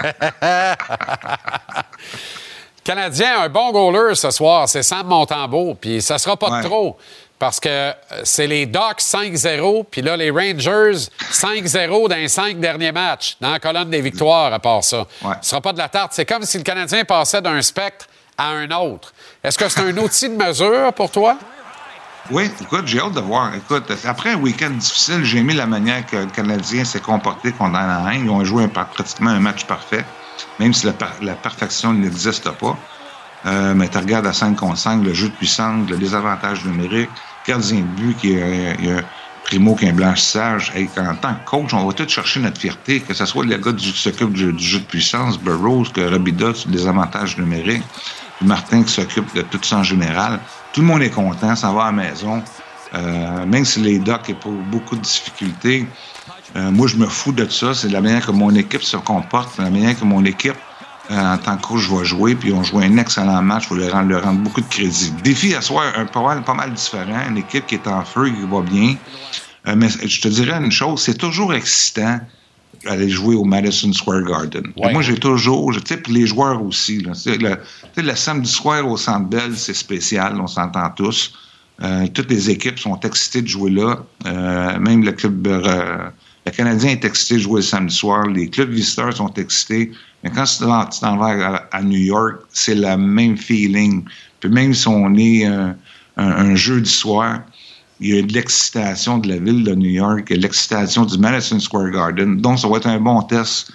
Canadien, un bon goaler ce soir, c'est Sam Montembeau, puis ça sera pas de trop. Parce que euh, c'est les Ducks 5-0, puis là, les Rangers 5-0 dans les cinq derniers matchs, dans la colonne des victoires, à part ça. Ce sera pas de la tarte. C'est comme si le Canadien passait d'un spectre à un autre. Est-ce que c'est un outil de mesure pour toi? Oui, écoute, j'ai hâte de voir. Écoute, après un week-end difficile, j'ai aimé la manière que le Canadien s'est comporté contre Anaheim. Ils ont joué un pratiquement un match parfait, même si la, la perfection n'existe pas. Euh, mais tu regardes à 5 contre 5, le jeu de puissance, le désavantage numérique, gardien de but qui est a Primo qui est un blanchissage. Hey, en tant que coach, on va tous chercher notre fierté, que ce soit le gars qui s'occupe du, jeu de puissance, Burroughs, que Robida sur le désavantage numérique, puis Martin qui s'occupe de tout ça en général. Tout le monde est content, ça va à la maison. Euh, même si les Docs ont beaucoup de difficultés, euh, moi, je me fous de ça. C'est la manière que mon équipe se comporte, la manière que mon équipe, euh, en tant que coach, va jouer. Puis on joue un excellent match. Il faut leur rendre, leur rendre beaucoup de crédit. Défi à soi, un pas mal, pas mal différent. Une équipe qui est en feu, qui va bien. Euh, mais je te dirais une chose, c'est toujours excitant aller jouer au Madison Square Garden. Ouais. Moi, j'ai toujours, je- tu sais, puis les joueurs aussi. Là, Tu sais, le, samedi soir au Centre Bell, c'est spécial, on s'entend tous. Euh, toutes les équipes sont excitées de jouer là. Euh, même le club, euh, le Canadien est excité de jouer le samedi soir. Les clubs visiteurs sont excités. Mais quand tu t'en vas à, New York, c'est le même feeling. Puis même si on est euh, un, jeudi soir, il y a de l'excitation de la ville de New York, il y a l'excitation du Madison Square Garden. Donc, ça va être un bon test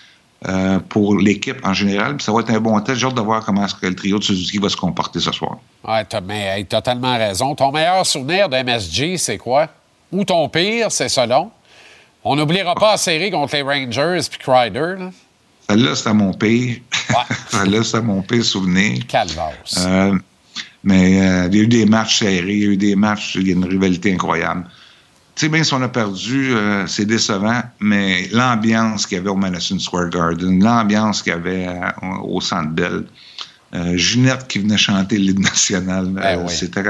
euh, pour l'équipe en général. Puis ça va être un bon test. J'ai hâte de voir comment est-ce que le trio de Suzuki va se comporter ce soir. Ouais, t'as mais, totalement raison. Ton meilleur souvenir de MSG, c'est quoi? Ou ton pire, c'est selon? On n'oubliera pas la série contre les Rangers puis Crider. Là. Celle-là, c'était mon pire. (laughs) Celle-là, c'était mon pire souvenir. Calvas. Euh, mais euh, il y a eu des matchs serrés, il y a eu des matchs, il y a une rivalité incroyable. Tu sais, bien si on a perdu, euh, c'est décevant, mais l'ambiance qu'il y avait au Madison Square Garden, l'ambiance qu'il y avait euh, au Centre Bell, euh, Ginette qui venait chanter l'hymne national. Ben Euh, oui. C'était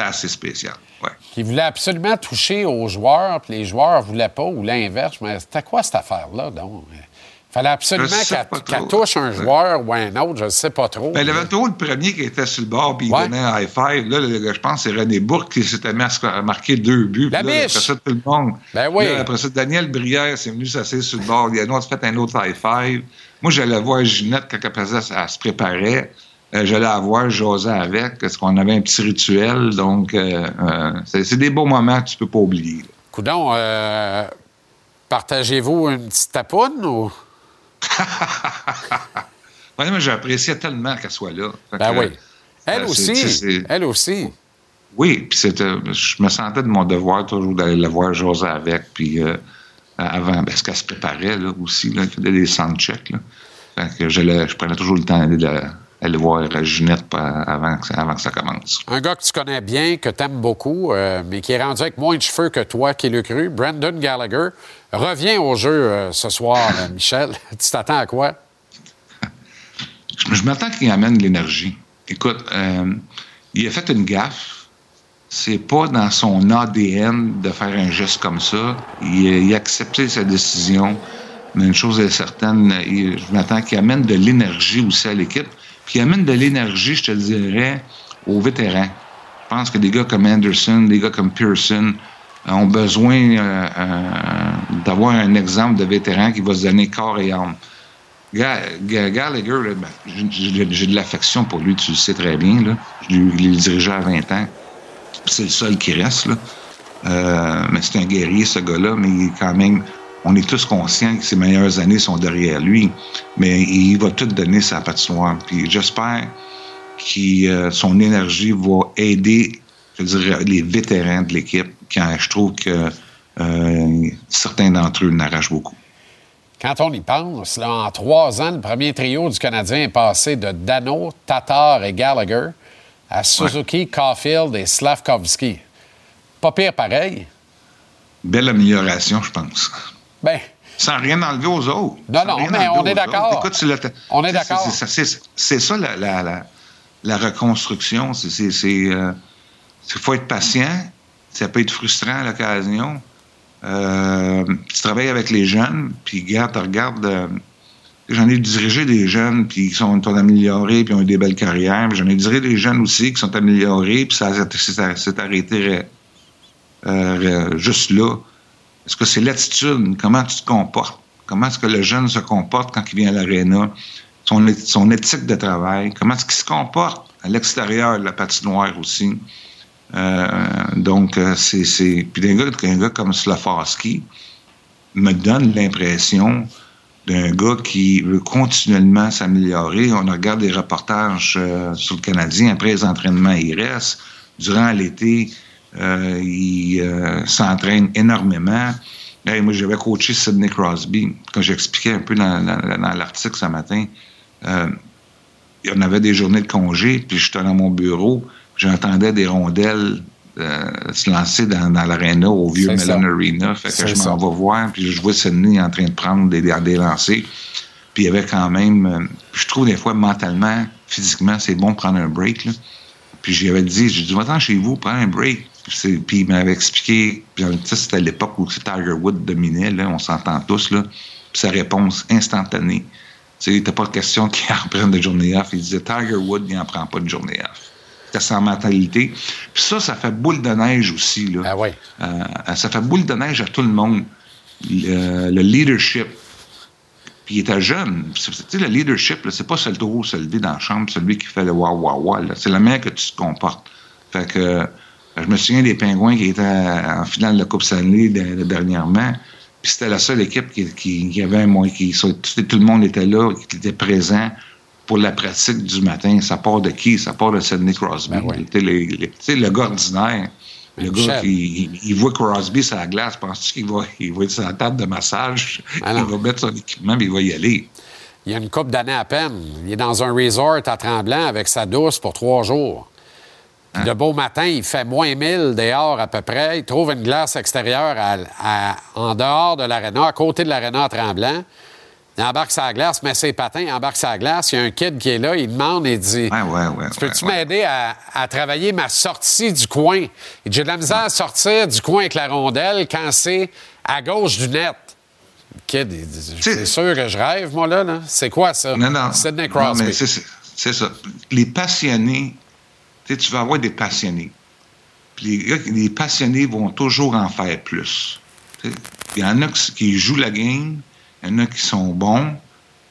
assez, spécial. Ouais. Qui voulait absolument toucher aux joueurs, puis les joueurs ne voulaient pas, ou l'inverse. Mais c'était quoi cette affaire-là, donc? Il fallait absolument qu'elle touche un joueur ou un autre, je ne sais pas trop. Ben, il y avait toujours le premier qui était sur le bord, puis il Ouais. donnait un high five. Là, je pense que c'est René Bourque qui s'était mis à marquer deux buts. La là, biche! Après ça, tout le monde. Ben oui. Là, après ça, Daniel Brière s'est venu s'asseoir sur le bord. Il a nous fait un autre high five. Moi, j'allais voir Ginette quand elle, faisait- elle se préparait. Euh, j'allais la voir, j'osais avec, parce qu'on avait un petit rituel. Donc, euh, euh, c'est des beaux moments que tu peux pas oublier. Coudon, euh, partagez-vous une petite tapoune ou? (laughs) Ouais, moi, j'appréciais tellement qu'elle soit là. Fait Ben que, oui. Elle aussi. Elle aussi. Oui, puis c'était, je me sentais de mon devoir toujours d'aller la voir José avec, puis avant, parce qu'elle se préparait là, aussi, là, elle faisait des soundchecks. Là. Fait que je prenais toujours le temps d'aller aller voir Ginette avant que, ça- avant que ça commence. Un gars que tu connais bien, que tu aimes beaucoup, euh, mais qui est rendu avec moins de cheveux que toi, qui le cru, Brandon Gallagher, revient au jeu euh, ce soir, euh, (laughs) Michel. (laughs) tu t'attends à quoi? Je, je m'attends qu'il amène de l'énergie. Écoute, euh, il a fait une gaffe. C'est pas dans son ADN de faire un geste comme ça. Il, a- accepté sa décision. Mais une chose est certaine, je m'attends qu'il amène de l'énergie aussi à l'équipe. Puis il amène de l'énergie, je te dirais, aux vétérans. Je pense que des gars comme Anderson, des gars comme Pearson euh, ont besoin euh, euh, d'avoir un exemple de vétéran qui va se donner corps et âme. Ga- Ga- Gallagher, ben, j'ai- de l'affection pour lui, tu le sais très bien. Là. Je dirigé à 20 ans. C'est le seul qui reste. Euh, mais c'est un guerrier, ce gars-là, mais quand même. On est tous conscients que ses meilleures années sont derrière lui. Mais il va tout donner sa patinoire. Puis j'espère que euh, son énergie va aider, les vétérans de l'équipe, quand je trouve que euh, certains d'entre eux n'arrachent beaucoup. Quand on y pense, en trois ans, le premier trio du Canadien est passé de Dano, Tatar et Gallagher à Suzuki, Caulfield et Slavkovski. Pas pire pareil. Belle amélioration, je pense. Ben, Sans rien enlever aux autres. Non, non, mais on est d'accord. On est d'accord. c'est- ça la, la, la, la reconstruction. C'est, euh, faut être patient. Ça peut être frustrant à l'occasion. Euh, tu travailles avec les jeunes, puis regarde, regarde. J'en ai dirigé des jeunes, puis qui sont, améliorés, puis ont eu des belles carrières. J'en ai dirigé des jeunes aussi qui sont améliorés, puis ça s'est arrêté euh, euh, juste là. Est-ce que c'est l'attitude? Comment tu te comportes? Comment est-ce que le jeune se comporte quand il vient à l'aréna? Son, son éthique de travail? Comment est-ce qu'il se comporte à l'extérieur de la patinoire aussi? Euh, donc, c'est... Puis un gars, un gars comme Slafarski me donne l'impression d'un gars qui veut continuellement s'améliorer. On regarde des reportages euh, sur le Canadien. Après les entraînements, il reste. Durant l'été, euh, il euh, s'entraîne énormément. Moi, j'avais coaché Sidney Crosby. Quand j'expliquais un peu dans, l'article ce matin, euh, on avait des journées de congé, puis j'étais dans mon bureau, j'entendais des rondelles euh, se lancer dans, dans l'aréna au vieux. Mellon Arena. Fait que je m'en vais voir, puis je vois Sidney en train de prendre des, des, lancers. Puis il y avait quand même, euh, je trouve des fois mentalement, physiquement, c'est bon de prendre un break. Là. Puis j'y avais dit, j'ai dit, va-t'en chez vous, prends un break. Puis il m'avait expliqué, puis c'était à l'époque où Tiger Wood dominait, là, on s'entend tous, là. Puis sa réponse instantanée. Tu sais, il n'était pas question qu'il (laughs) en prenne de journée off. Il disait, Tiger Wood, il n'en prend pas de journée off. C'était sa mentalité. Puis ça, ça fait boule de neige aussi, là. Ah. Euh, ça fait boule de neige à tout le monde. Le, le leadership. Puis il était jeune. Tu sais, le leadership, c'est pas celui taureau se lever dans la chambre, celui qui fait le wa wa wa. C'est la manière que tu te comportes. Fait que je me souviens des Pingouins qui étaient en finale de la Coupe Stanley de- dernièrement. Puis c'était la seule équipe qui, qui, qui avait un moyen, qui tout, tout le monde était là, qui était présent pour la pratique du matin. Ça part de qui? Ça part de Sidney Crosby. Tu sais, les- les- le gars ordinaire. Le gars Michel. qui il, il voit Crosby sur la glace, penses-tu qu'il va, il va être sur la table de massage? Ah il va mettre son équipement et il va y aller. Il y a une couple d'années à peine. Il est dans un resort à Tremblant avec sa douce pour trois jours. Puis de beau matin, il fait moins 1000 dehors à peu près. Il trouve une glace extérieure à- à- en dehors de l'aréna, à côté de l'aréna à Tremblant. Il embarque sa glace, met ses patins, il embarque sa glace. Il y a un kid qui est là, il demande et dit Ouais, ouais, ouais. Tu peux-tu m'aider à, à travailler ma sortie du coin? Il dit, J'ai de la misère à sortir du coin avec la rondelle quand c'est à gauche du net. Le kid, il dit C'est sûr que je rêve, moi, là. là. C'est quoi ça? Non, non. Sidney Crosby. mais c'est ça. Les passionnés, tu vas avoir des passionnés. Puis les, les passionnés vont toujours en faire plus. Il y en a qui, qui jouent la game, il y en a qui sont bons,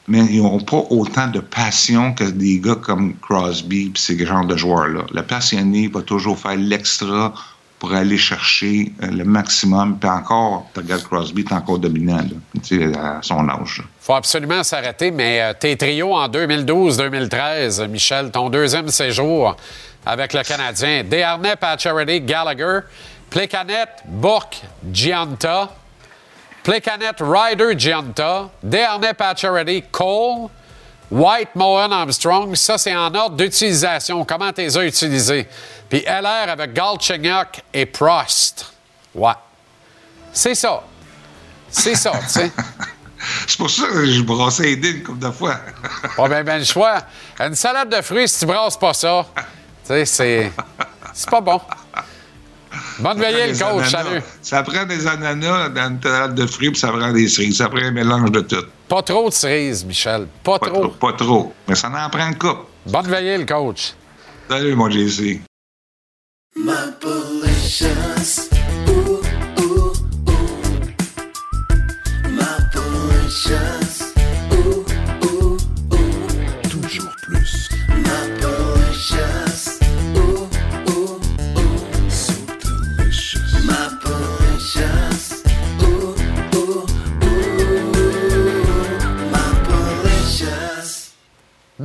mais ils n'ont pas autant de passion que des gars comme Crosby et ces genres de joueurs-là. Le passionné va toujours faire l'extra pour aller chercher euh, le maximum. Puis encore, tu regardes Crosby, est encore dominant tu à son âge. là. faut absolument s'arrêter, mais euh, tes trios en 2012-2013, Michel, ton deuxième séjour avec le Canadien, Desharnais, Pacioretty, Gallagher, Plecanet, Bourque, Gianta, Plecanet, Ryder, Gianta, Desharnais, Pacioretty, Cole, White, Mohan, Armstrong. Ça, c'est en ordre d'utilisation. Comment tu les as utilisés? Puis LR avec Galchenyuk et Prost. Ouais. C'est ça. C'est ça, tu sais. (laughs) C'est pour ça que je brassais les une couple de fois. (laughs) Pas bien ben le choix. Une salade de fruits, si tu brasses pas ça, tu sais, c'est. C'est pas bon. Bonne veillée, le coach. ananas. Salut. Ça prend des ananas dans une salade de fruits, puis ça prend des cerises. Ça prend un mélange de tout. Pas trop de cerises, Michel. Pas, Pas trop. trop. Pas trop. Mais ça en prend une coupe. Bonne veillée, le coach. Salut, mon JC.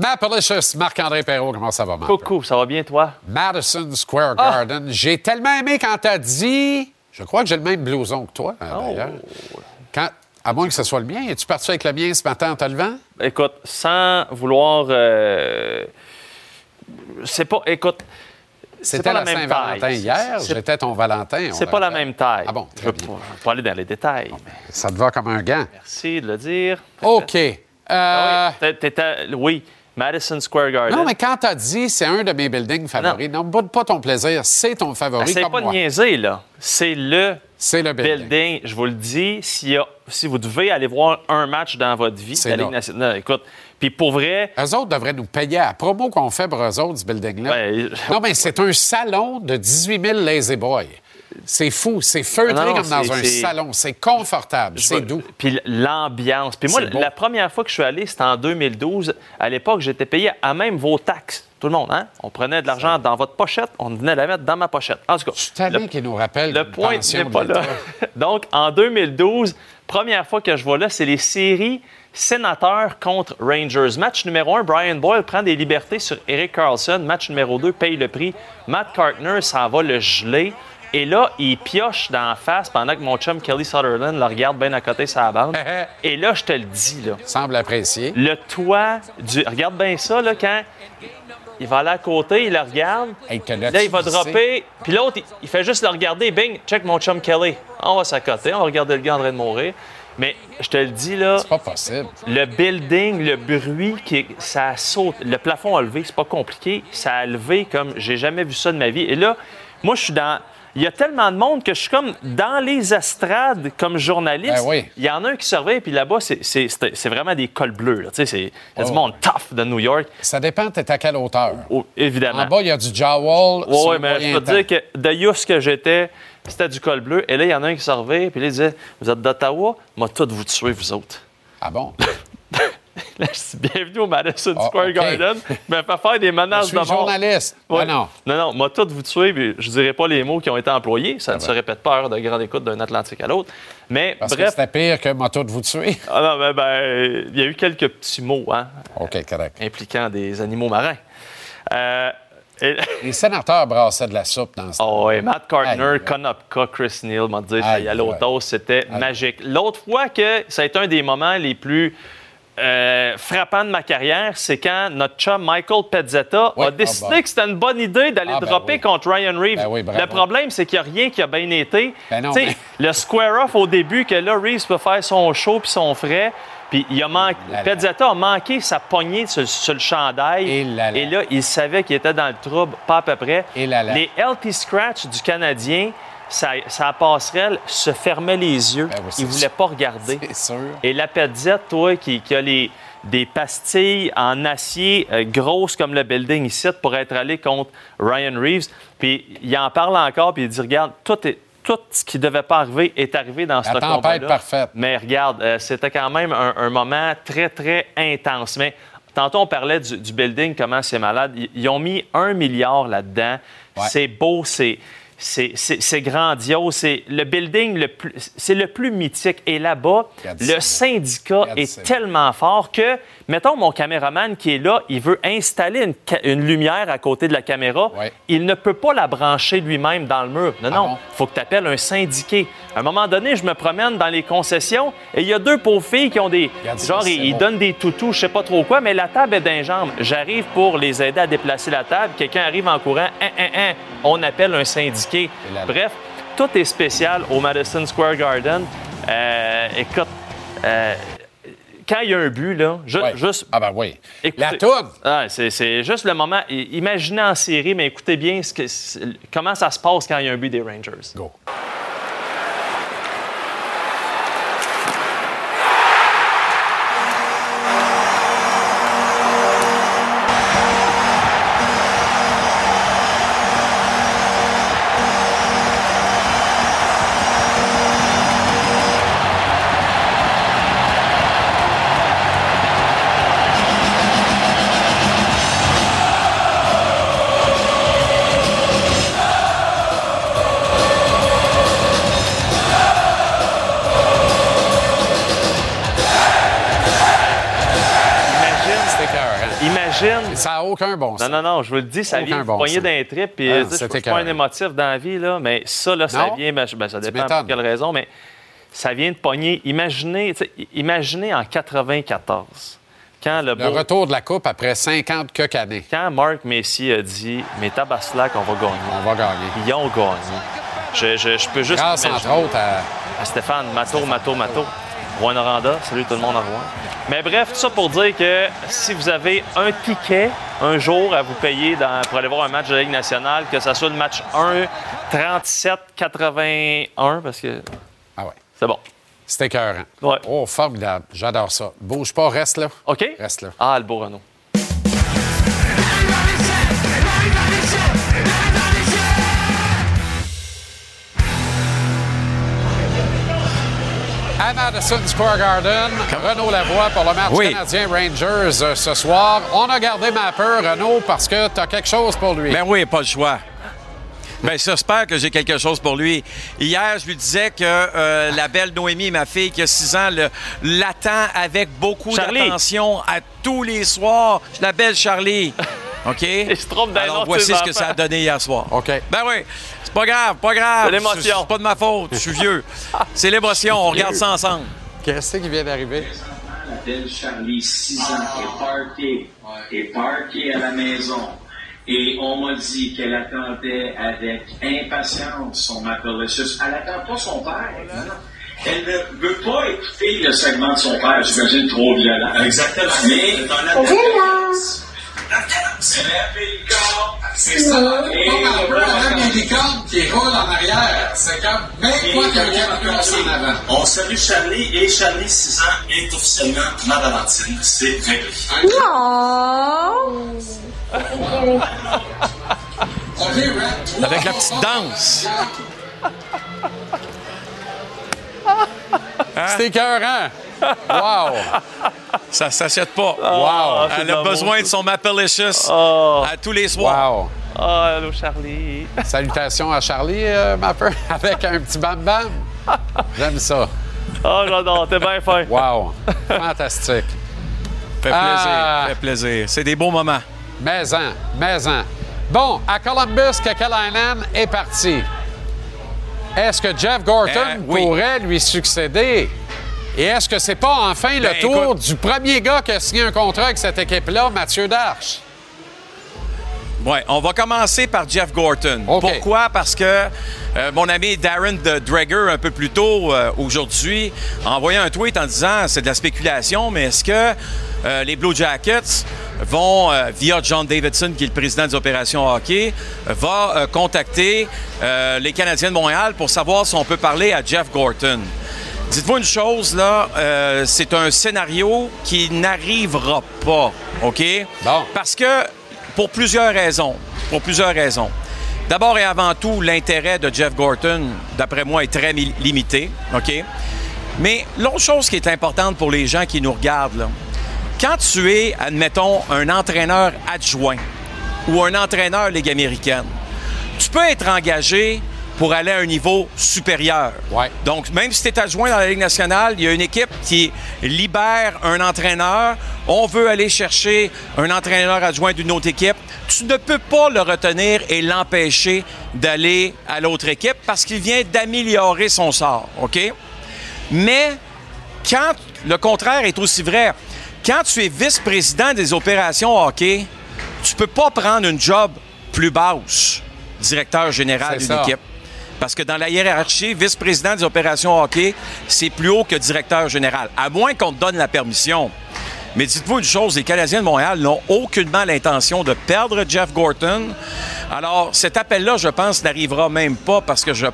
Mapalicious, Marc-André Perrault, comment ça va, Marc? Coucou, ça va bien, toi? Madison Square Ah! Garden. J'ai tellement aimé quand t'as dit. Je crois que j'ai le même blouson que toi, hein, Oh. d'ailleurs. Quand... À moins que ce soit le mien. Es-tu parti avec le mien ce matin en te levant? Écoute, sans vouloir. euh, C'est pas. Écoute. C'était la Saint-Valentin hier. J'étais ton Valentin. C'est pas la même taille. Ah bon, je pas, je veux pas aller dans les détails. Ça te va comme un gant. Merci de le dire. OK. Euh, Ah oui, oui, Madison Square Garden. Non, mais quand t'as dit c'est un de mes buildings favoris, non, boude pas ton plaisir, c'est ton favori Essaye comme pas moi. de niaiser, là. C'est le, C'est le building. Je vous le dis, si vous devez aller voir un match dans votre vie, C'est la Ligue nationale, écoute, puis pour vrai... Eux autres devraient nous payer à la promo qu'on fait pour eux autres, ce building-là. Ben, Non, mais c'est un salon de 18 000 Lazy Boys. C'est fou. C'est feutré Non, comme dans un salon. C'est confortable. C'est doux. Puis l'ambiance. Puis moi, beau. la première fois que je suis allé, c'était en 2012. À l'époque, j'étais payé à même vos taxes. Tout le monde, hein? On prenait de l'argent dans votre pochette, on venait la mettre dans ma pochette. En tout cas, Je suis qu'il nous rappelle le point n'est pas là. (laughs) Donc, en 2012, première fois que je vois là, c'est les séries sénateurs contre Rangers. Match numéro un, Brian Boyle prend des libertés sur Eric Carlson. Match numéro 2, paye le prix. Matt Cartner s'en va le geler. Et là, il pioche dans la face pendant que mon chum Kelly Sutherland le regarde bien à côté sa bande. Et là, je te le dis, là. Semble apprécier. Le toit du. Regarde bien ça, là, quand il va aller à côté, il le regarde. Là, il va dropper. Puis l'autre, il, il fait juste le regarder. Bing, check mon chum Kelly. On va s'accoter, on va regarder le gars en train de mourir. Mais je te le dis, là. C'est pas possible. Le building, le bruit, qui, ça saute. Le plafond a levé, c'est pas compliqué. Ça a levé comme j'ai jamais vu ça de ma vie. Et là, moi, je suis dans. Il y a tellement de monde que je suis comme dans les estrades comme journaliste. Ben oui. Il y en a un qui surveille, puis là-bas, c'est- vraiment des cols bleus. là. Tu sais, c'est il y a du Oh. monde tough de New York. Ça dépend, t'es à quelle hauteur. Oh, évidemment. En bas, il y a du jawwall. Oui, ouais, mais je peux te dire que de Yus que j'étais, c'était du col bleu. Et là, il y en a un qui surveille, puis là, il disait Vous êtes d'Ottawa Moi, tous vous tuer, vous autres. Ah bon? (laughs) Là, je dis bienvenue au Madison Ah, Square. Garden. Il (laughs) m'a fait faire des menaces Je suis de mort. journaliste. Ouais. Ah non. Non, non, moi, tous vous tuer, puis je dirais pas les mots qui ont été employés. Ça ne se répète pas de grande écoute d'un Atlantique à l'autre. Mais Parce que bref. c'était pire que moto de vous tuer. (laughs) Ah non, ben, ben, il y a eu quelques petits mots, hein, OK, correct. impliquant des animaux marins. Euh, et- (laughs) Les sénateurs brassaient de la soupe dans ce Oh, et Matt Cartner. Konopka, Chris Neal m'a dit Aïe, y toast, c'était magique. L'autre fois que ça a été un des moments les plus euh, frappant de ma carrière, c'est quand notre chum Michael Pezzetta a décidé ah bon. que c'était une bonne idée d'aller Ah, ben dropper oui. contre Ryan Reeves. Ben oui, le problème, c'est qu'il n'y a rien qui a bien été. Ben non, (laughs) le square-off au début, que là, Reeves peut faire son show puis son frais. Puis il a manqué. Pezzetta a manqué sa poignée sur, sur le chandail. Et là, là. Et là, il savait qu'il était dans le trouble, pas à peu près. Et là, là. Les LT Scratch du Canadien, sa, sa passerelle se fermait les yeux. Ben oui, il voulait pas regarder. (laughs) Sûr. Et la Petzette, toi, qui, qui a les, des pastilles en acier euh, grosses comme le building ici pour être allé contre Ryan Reeves, puis il en parle encore, puis il dit Regarde, tout, est, tout ce qui devait pas arriver est arrivé dans ce La tempête combat-là. parfaite. Mais regarde, euh, c'était quand même un, un moment très, très intense. Mais tantôt, on parlait du, du building, comment c'est malade. Ils, ils ont mis un milliard là-dedans. Ouais. C'est beau, c'est. C'est grandiose. C'est le building le plus, c'est le plus mythique. Et là-bas, le syndicat est tellement fort que, mettons, mon caméraman qui est là, il veut installer une, une lumière à côté de la caméra. Ouais. Il ne peut pas la brancher lui-même dans le mur. Non, Ah non. bon? faut que tu appelles un syndiqué. À un moment donné, je me promène dans les concessions et il y a deux pauvres filles qui ont des. Genre, ils, donnent des toutous, je sais pas trop quoi, mais la table est d'un jambe. J'arrive pour les aider à déplacer la table. Quelqu'un arrive en courant. Hein, hein, hein. On appelle un syndiqué. Et là, là. Bref, tout est spécial au Madison Square Garden. Euh, écoute, euh, quand il y a un but, là, ju- Ouais. juste. Ah ben oui. écoutez- La toune. Ah, c'est, juste le moment. Imaginez en série, mais écoutez bien ce que- comment ça se passe quand il y a un but des Rangers. Go. Aucun bon Non, sens. non, non, je vous le dis, ça Aucun vient bon poigner sens. d'un trip. Puis, Ah, je suis pas un émotif dans la vie, là, mais ça, là, ça Non? vient. ben, ça dépend pour quelle raison, mais ça vient de pogner. Imaginez, imaginez en 94, quand le, Le beau- retour de la Coupe après 50 quelques années. quand Mark Messi a dit Mais tabaslac, on va gagner. On va gagner. Ils ont gagné. Je, je- je peux juste. Grâce, entre autres, à... à Stéphane, Mato, Mato, Mato. Rouen Noranda, salut tout le monde à Rouen. Mais bref, tout ça pour dire que si vous avez un ticket un jour à vous payer dans- pour aller voir un match de la Ligue nationale, que ce soit le match 1, 37-81, parce que Ah ouais. c'est bon. C'est écœurant. Ouais. Oh, formidable. J'adore ça. Bouge pas, reste là. OK? Reste là. Ah, le beau Renault. À Madison Square Garden, Renaud Lavoie pour le match Oui. canadien Rangers euh, ce soir. On a gardé ma peur, Renaud, parce que tu as quelque chose pour lui. Ben oui, pas le choix. Ben, j'espère que j'ai quelque chose pour lui. Hier, je lui disais que euh, la belle Noémie, ma fille qui a 6 ans, l'attend avec beaucoup d'attention à tous les soirs. La belle Charlie. (laughs) OK? Il se trompe d'un Alors, autre voici ce que ça a donné hier soir. OK. Ben oui, c'est pas grave, pas grave. C'est l'émotion. C'est pas de ma faute, je suis vieux. C'est l'émotion, on regarde ça ensemble. Qu'est-ce qui vient d'arriver? La belle Charlie, 6 ans, est parquée, est parquée à la maison. Et on m'a dit qu'elle attendait avec impatience son Appalachus. Elle n'attend pas son père. non. Elle ne veut pas écouter le segment de son père, j'imagine trop violent. Exactement. Mais dans la c'est ça. Et qui roule en arrière. C'est comme même On salue Charlie et Charlie, 6 ans, est officiellement ma Valentine. C'est réglé. Avec la petite danse. C'est écœurant. Wow! Ça s'achète pas. Wow! c'est Elle a besoin de son Mapalicious Oh. à tous les soirs. Wow! Ah, allô, Charlie. Salutations à Charlie, euh, ma peur, (laughs) avec un petit bam-bam. J'aime ça. Ah, j'adore, t'es bien fin. Wow! Fantastique. Fait plaisir, Ah. fait plaisir. C'est des beaux moments. Maison, maison. Bon, à Columbus, Kekalainen est parti. Est-ce que Jeff Gorton Euh, oui. pourrait lui succéder? Et est-ce que c'est pas enfin le Ben, tour écoute- du premier gars qui a signé un contrat avec cette équipe-là, Mathieu Darche? Oui, on va commencer par Jeff Gorton. Pourquoi? Parce que euh, mon ami Darren de Drager, un peu plus tôt euh, aujourd'hui, a envoyé un tweet en disant c'est de la spéculation, mais est-ce que euh, les Blue Jackets vont, via John Davidson, qui est le président des opérations hockey, va contacter les Canadiens de Montréal pour savoir si on peut parler à Jeff Gorton? Dites-vous une chose, là, euh, c'est un scénario qui n'arrivera pas, OK? Parce que, pour plusieurs raisons, pour plusieurs raisons. D'abord et avant tout, l'intérêt de Jeff Gorton, d'après moi, est très mi- limité, OK? Mais l'autre chose qui est importante pour les gens qui nous regardent, là, quand tu es, admettons, un entraîneur adjoint ou un entraîneur Ligue américaine, tu peux être engagé pour aller à un niveau supérieur. Donc, même si tu es adjoint dans la Ligue nationale, il y a une équipe qui libère un entraîneur. On veut aller chercher un entraîneur adjoint d'une autre équipe. Tu ne peux pas le retenir et l'empêcher d'aller à l'autre équipe parce qu'il vient d'améliorer son sort. OK? Mais quand le contraire est aussi vrai, quand tu es vice-président des opérations hockey, tu peux pas prendre une job plus basse, directeur général d'une équipe. Parce que dans la hiérarchie, vice-président des opérations hockey, c'est plus haut que directeur général, à moins qu'on te donne la permission. Mais dites-vous une chose, les Canadiens de Montréal n'ont aucunement l'intention de perdre Jeff Gorton. Alors, cet appel-là, je pense, n'arrivera même pas parce que je,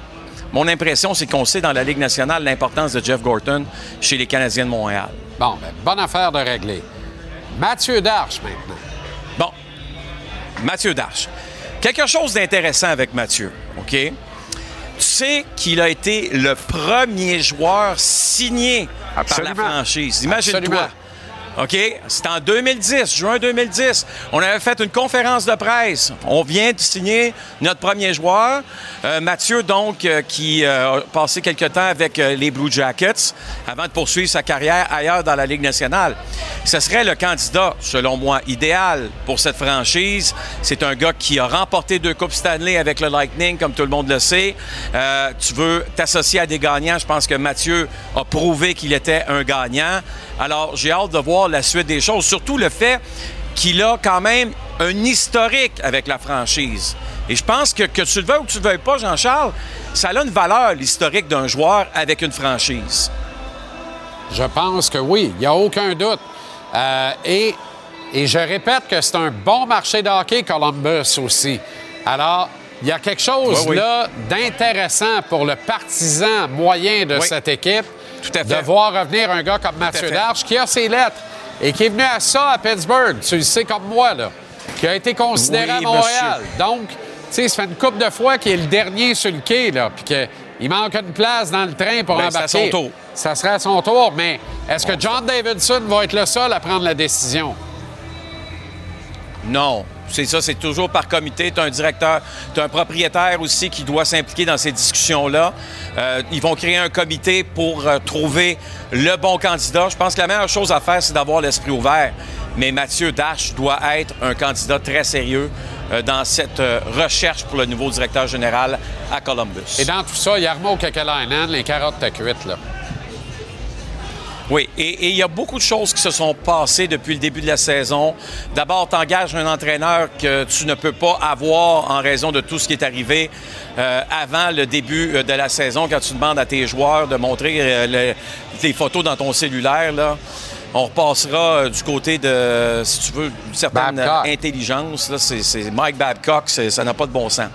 mon impression, c'est qu'on sait dans la Ligue nationale l'importance de Jeff Gorton chez les Canadiens de Montréal. Bon, ben, bonne affaire de régler. Mathieu Darche, maintenant. Bon, Mathieu Darche. Quelque chose d'intéressant avec Mathieu, OK? Tu sais qu'il a été le premier joueur signé par la franchise. Imagine-toi. OK? C'est en 2010, juin 2010. On avait fait une conférence de presse. On vient de signer notre premier joueur. Euh, Mathieu, donc, euh, qui euh, a passé quelque temps avec les Blue Jackets avant de poursuivre sa carrière ailleurs dans la Ligue nationale. Ce serait le candidat, selon moi, idéal pour cette franchise. C'est un gars qui a remporté deux Coupes Stanley avec le Lightning, comme tout le monde le sait. Tu veux t'associer à des gagnants. Je pense que Mathieu a prouvé qu'il était un gagnant. Alors, j'ai hâte de voir la suite des choses. Surtout le fait qu'il a quand même un historique avec la franchise. Et je pense que que tu le veuilles ou que tu le veuilles pas, Jean-Charles, ça a une valeur, l'historique d'un joueur avec une franchise. Je pense que oui, il n'y a aucun doute. Euh, et, et je répète que c'est un bon marché de hockey, Columbus aussi. Alors, il y a quelque chose Oui, oui. là d'intéressant pour le partisan moyen de Oui. cette équipe Tout à fait. de voir revenir un gars comme Mathieu. Darche qui a ses lettres et qui est venu à ça à Pittsburgh, tu le sais comme moi, là, qui a été considéré Oui, à Montréal. Donc, tu sais, ça fait une couple de fois qu'il est le dernier sur le quai, là, puis qu'il manque une place dans le train pour Ben, c'est à embarquer. son tour. Ça sera à son tour, mais est-ce que John Davidson va être le seul à prendre la décision? Non. C'est ça, c'est toujours par comité. Tu as un directeur, tu as un propriétaire aussi qui doit s'impliquer dans ces discussions-là. Euh, ils vont créer un comité pour euh, trouver le bon candidat. Je pense que la meilleure chose à faire, c'est d'avoir l'esprit ouvert. Mais Mathieu Dash doit être un candidat très sérieux euh, dans cette recherche pour le nouveau directeur général à Columbus. Et dans tout ça, Yarmo Kekalainen, les carottes t'as cuites, là. Oui, et il y a beaucoup de choses qui se sont passées depuis le début de la saison. D'abord, tu engages un entraîneur que tu ne peux pas avoir en raison de tout ce qui est arrivé euh, avant le début euh, de la saison, quand tu demandes à tes joueurs de montrer euh, le- les photos dans ton cellulaire. Là. On repassera euh, du côté de, si tu veux, une certaine euh, Babcock. intelligence. là. C'est c'est Mike Babcock, c'est- ça n'a pas de bon sens.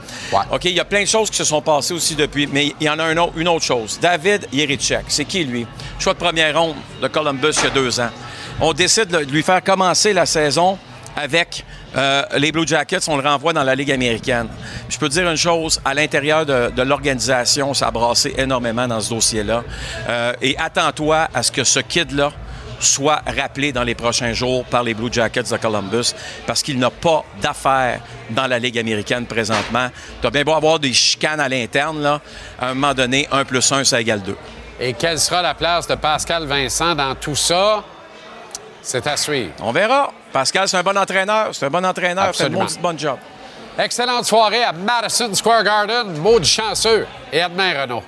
OK, il y a plein de choses qui se sont passées aussi depuis, mais il y en a un autre- une autre chose. David Yerichek, c'est qui lui? Choix de première ronde de Columbus il y a deux ans. On décide de lui faire commencer la saison avec euh, les Blue Jackets, on le renvoie dans la Ligue américaine. Je peux te dire une chose, à l'intérieur de, de l'organisation, ça a brassé énormément dans ce dossier-là. Euh, et attends-toi à ce que ce kid-là soit rappelé dans les prochains jours par les Blue Jackets de Columbus parce qu'il n'a pas d'affaires dans la Ligue américaine présentement. Tu as bien beau avoir des chicanes à l'interne, là, à un moment donné, 1 plus 1, ça égale 2. Et quelle sera la place de Pascal Vincent dans tout ça? C'est à suivre. On verra. Pascal, c'est un bon entraîneur. C'est un bon entraîneur. Fait Absolument. un bon job. Excellente soirée à Madison Square Garden. Maudit chanceux. Et à demain, Renaud.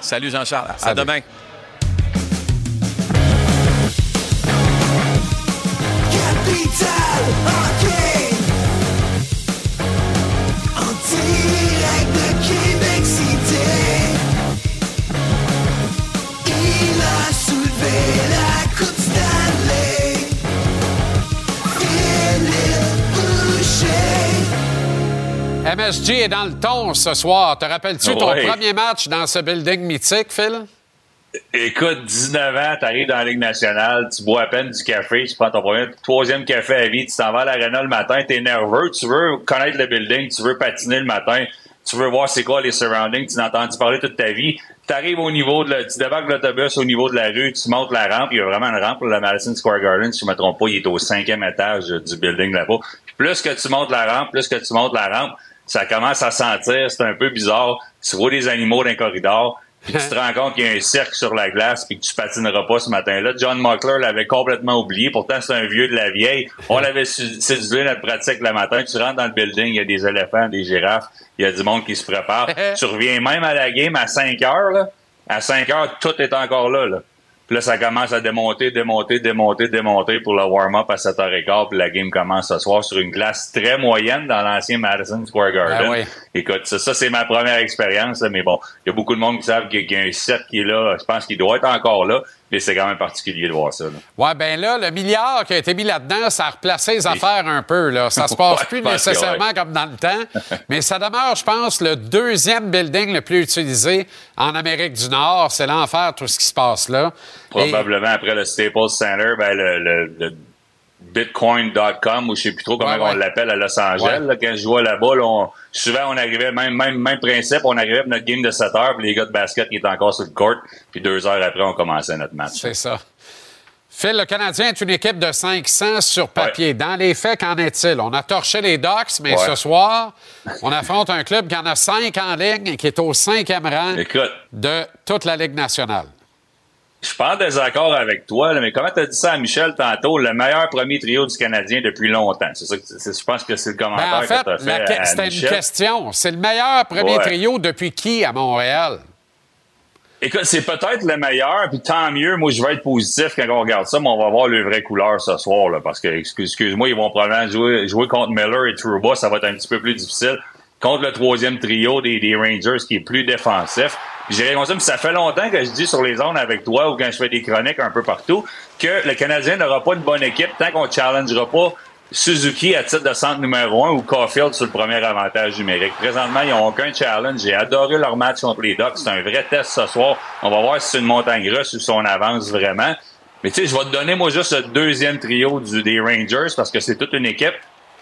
Salut Jean-Charles. À demain. MSG est dans le ton ce soir. Te rappelles-tu ton premier match dans ce building mythique, Phil? Écoute, 19 ans, t'arrives dans la Ligue nationale, tu bois à peine du café, tu prends ton premier, troisième café à vie, tu t'en vas à l'aréna le matin, t'es nerveux, tu veux connaître le building, tu veux patiner le matin, tu veux voir c'est quoi les surroundings, tu n'as entendu parler toute ta vie. T'arrives au niveau de la, tu débarques l'autobus au niveau de la rue, tu montes la rampe, il y a vraiment une rampe pour le Madison Square Garden, si je me trompe pas, il est au cinquième étage du building là-bas. Plus que tu montes la rampe, plus que tu montes la rampe, ça commence à sentir, c'est un peu bizarre. Tu vois des animaux dans le corridor, puis tu te rends compte qu'il y a un cercle sur la glace puis que tu patineras pas ce matin-là. John Mockler l'avait complètement oublié. Pourtant, c'est un vieux de la vieille. On l'avait séduit notre pratique le matin. Tu rentres dans le building, il y a des éléphants, des girafes, il y a du monde qui se prépare. (laughs) tu reviens même à la game à 5 heures, là. À 5 heures, tout est encore là, là. Puis là, ça commence à démonter, démonter, démonter, démonter pour le warm-up à 7h15. Puis la game commence ce soir sur une glace très moyenne dans l'ancien Madison Square Garden. Ah oui. Écoute, ça, ça, c'est ma première expérience, mais bon, il y a beaucoup de monde qui savent qu'il y a un cercle qui est là. Je pense qu'il doit être encore là, mais c'est quand même particulier de voir ça. là. Ouais, ben là, le milliard qui a été mis là-dedans, ça a replacé les affaires un peu. Là. Ça se (laughs) passe Ouais, plus nécessairement ouais. comme dans le temps, mais ça demeure, je pense, le deuxième building le plus utilisé en Amérique du Nord. C'est l'enfer, tout ce qui se passe là. Et- Probablement après le Staples Center, ben le, le- le bitcoin.com ou je sais plus trop comment Ouais, ouais. on l'appelle à Los Angeles. Ouais. là, quand je jouais là-bas, là, on- souvent on arrivait, même, même, même principe, on arrivait pour notre game de 7 heures, puis les gars de basket qui étaient encore sur le court, puis deux heures après, on commençait notre match. C'est ça. Phil, le Canadien est une équipe de 500 sur papier. Dans les faits, qu'en est-il? On a torché les Ducks, mais Ouais. ce soir, on affronte un club qui en a cinq en ligne et qui est au cinquième rang Écoute. de toute la Ligue nationale. Je suis pas en désaccord avec toi, là, mais comment tu as dit ça à Michel tantôt, le meilleur premier trio du Canadien depuis longtemps? C'est ça que je pense que c'est le commentaire Ben, en fait, que tu as fait. que- c'était une question. C'est le meilleur premier Ouais. trio depuis qui à Montréal? Écoute, c'est peut-être le meilleur, puis tant mieux. Moi, je vais être positif quand on regarde ça, mais on va voir le vrai couleur ce soir, là, parce que, excuse- excuse-moi, ils vont probablement jouer, jouer contre Miller et Trouba, ça va être un petit peu plus difficile. Contre le troisième trio des, des Rangers, qui est plus défensif. J'ai ça, mais ça fait longtemps que je dis sur les zones avec toi ou quand je fais des chroniques un peu partout que le Canadien n'aura pas une bonne équipe tant qu'on ne challengera pas Suzuki à titre de centre numéro un ou Caulfield sur le premier avantage numérique. Présentement, ils n'ont aucun challenge. J'ai adoré leur match contre les Ducks. C'est un vrai test ce soir. On va voir si c'est une montagne russe ou si on avance vraiment. Mais tu sais, je vais te donner, moi, juste le deuxième trio des Rangers parce que c'est toute une équipe.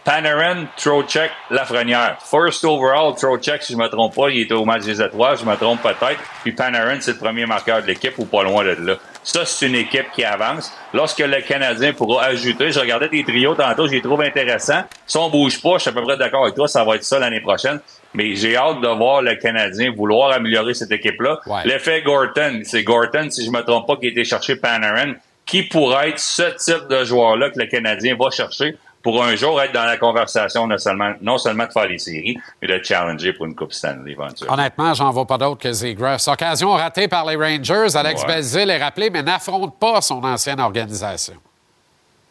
Panarin, Trocheck, Lafrenière. First overall, Trocheck, si je me trompe pas, il était au match des étoiles, je me trompe peut-être. Puis Panarin, c'est le premier marqueur de l'équipe ou pas loin de là. Ça, c'est une équipe qui avance. Lorsque le Canadien pourra ajouter, je regardais tes trios tantôt, je les trouve intéressants. Si on bouge pas, je suis à peu près d'accord avec toi, ça va être ça l'année prochaine. Mais j'ai hâte de voir le Canadien vouloir améliorer cette équipe-là. L'effet Gorton, c'est Gorton, si je me trompe pas, qui a été chercher Panarin, qui pourrait être ce type de joueur-là que le Canadien va chercher? Pour un jour être dans la conversation, non seulement, non seulement de faire les séries, mais de challenger pour une Coupe Stanley éventuellement. Honnêtement, j'en vois pas d'autre que Zegras. Occasion ratée par les Rangers. Alex Ouais. Belzil est rappelé, mais n'affronte pas son ancienne organisation.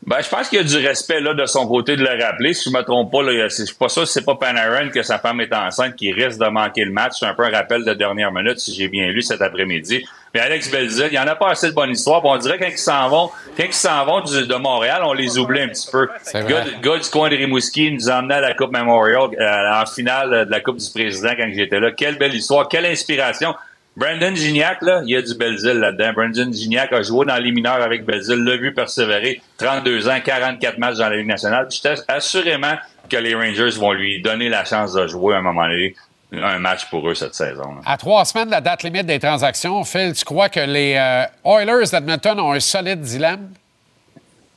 Ben, je pense qu'il y a du respect là de son côté de le rappeler. Si je me trompe pas, là, je suis pas sûr que c'est pas Panarin que sa femme est enceinte qui risque de manquer le match. C'est un peu un rappel de dernière minute, si j'ai bien lu cet après-midi. Mais Alex Belzil, il y en a pas assez de bonnes histoires. Puis on dirait quand ils s'en vont, quand ils s'en vont du- de Montréal, on les oublie un petit peu. Le gars, du coin de Rimouski nous a emmenés à la Coupe Memorial, euh, en finale de la Coupe du Président quand j'étais là. Quelle belle histoire, quelle inspiration. Brandon Gignac, là, il y a du Belzil là-dedans. Brandon Gignac a joué dans les mineurs avec Belzil, l'a vu persévérer. 32 ans, 44 matchs dans la Ligue nationale. J'étais assurément que les Rangers vont lui donner la chance de jouer à un moment donné un match pour eux cette saison. là. À trois semaines de la date limite des transactions, Phil, tu crois que les euh, Oilers d'Edmonton ont un solide dilemme?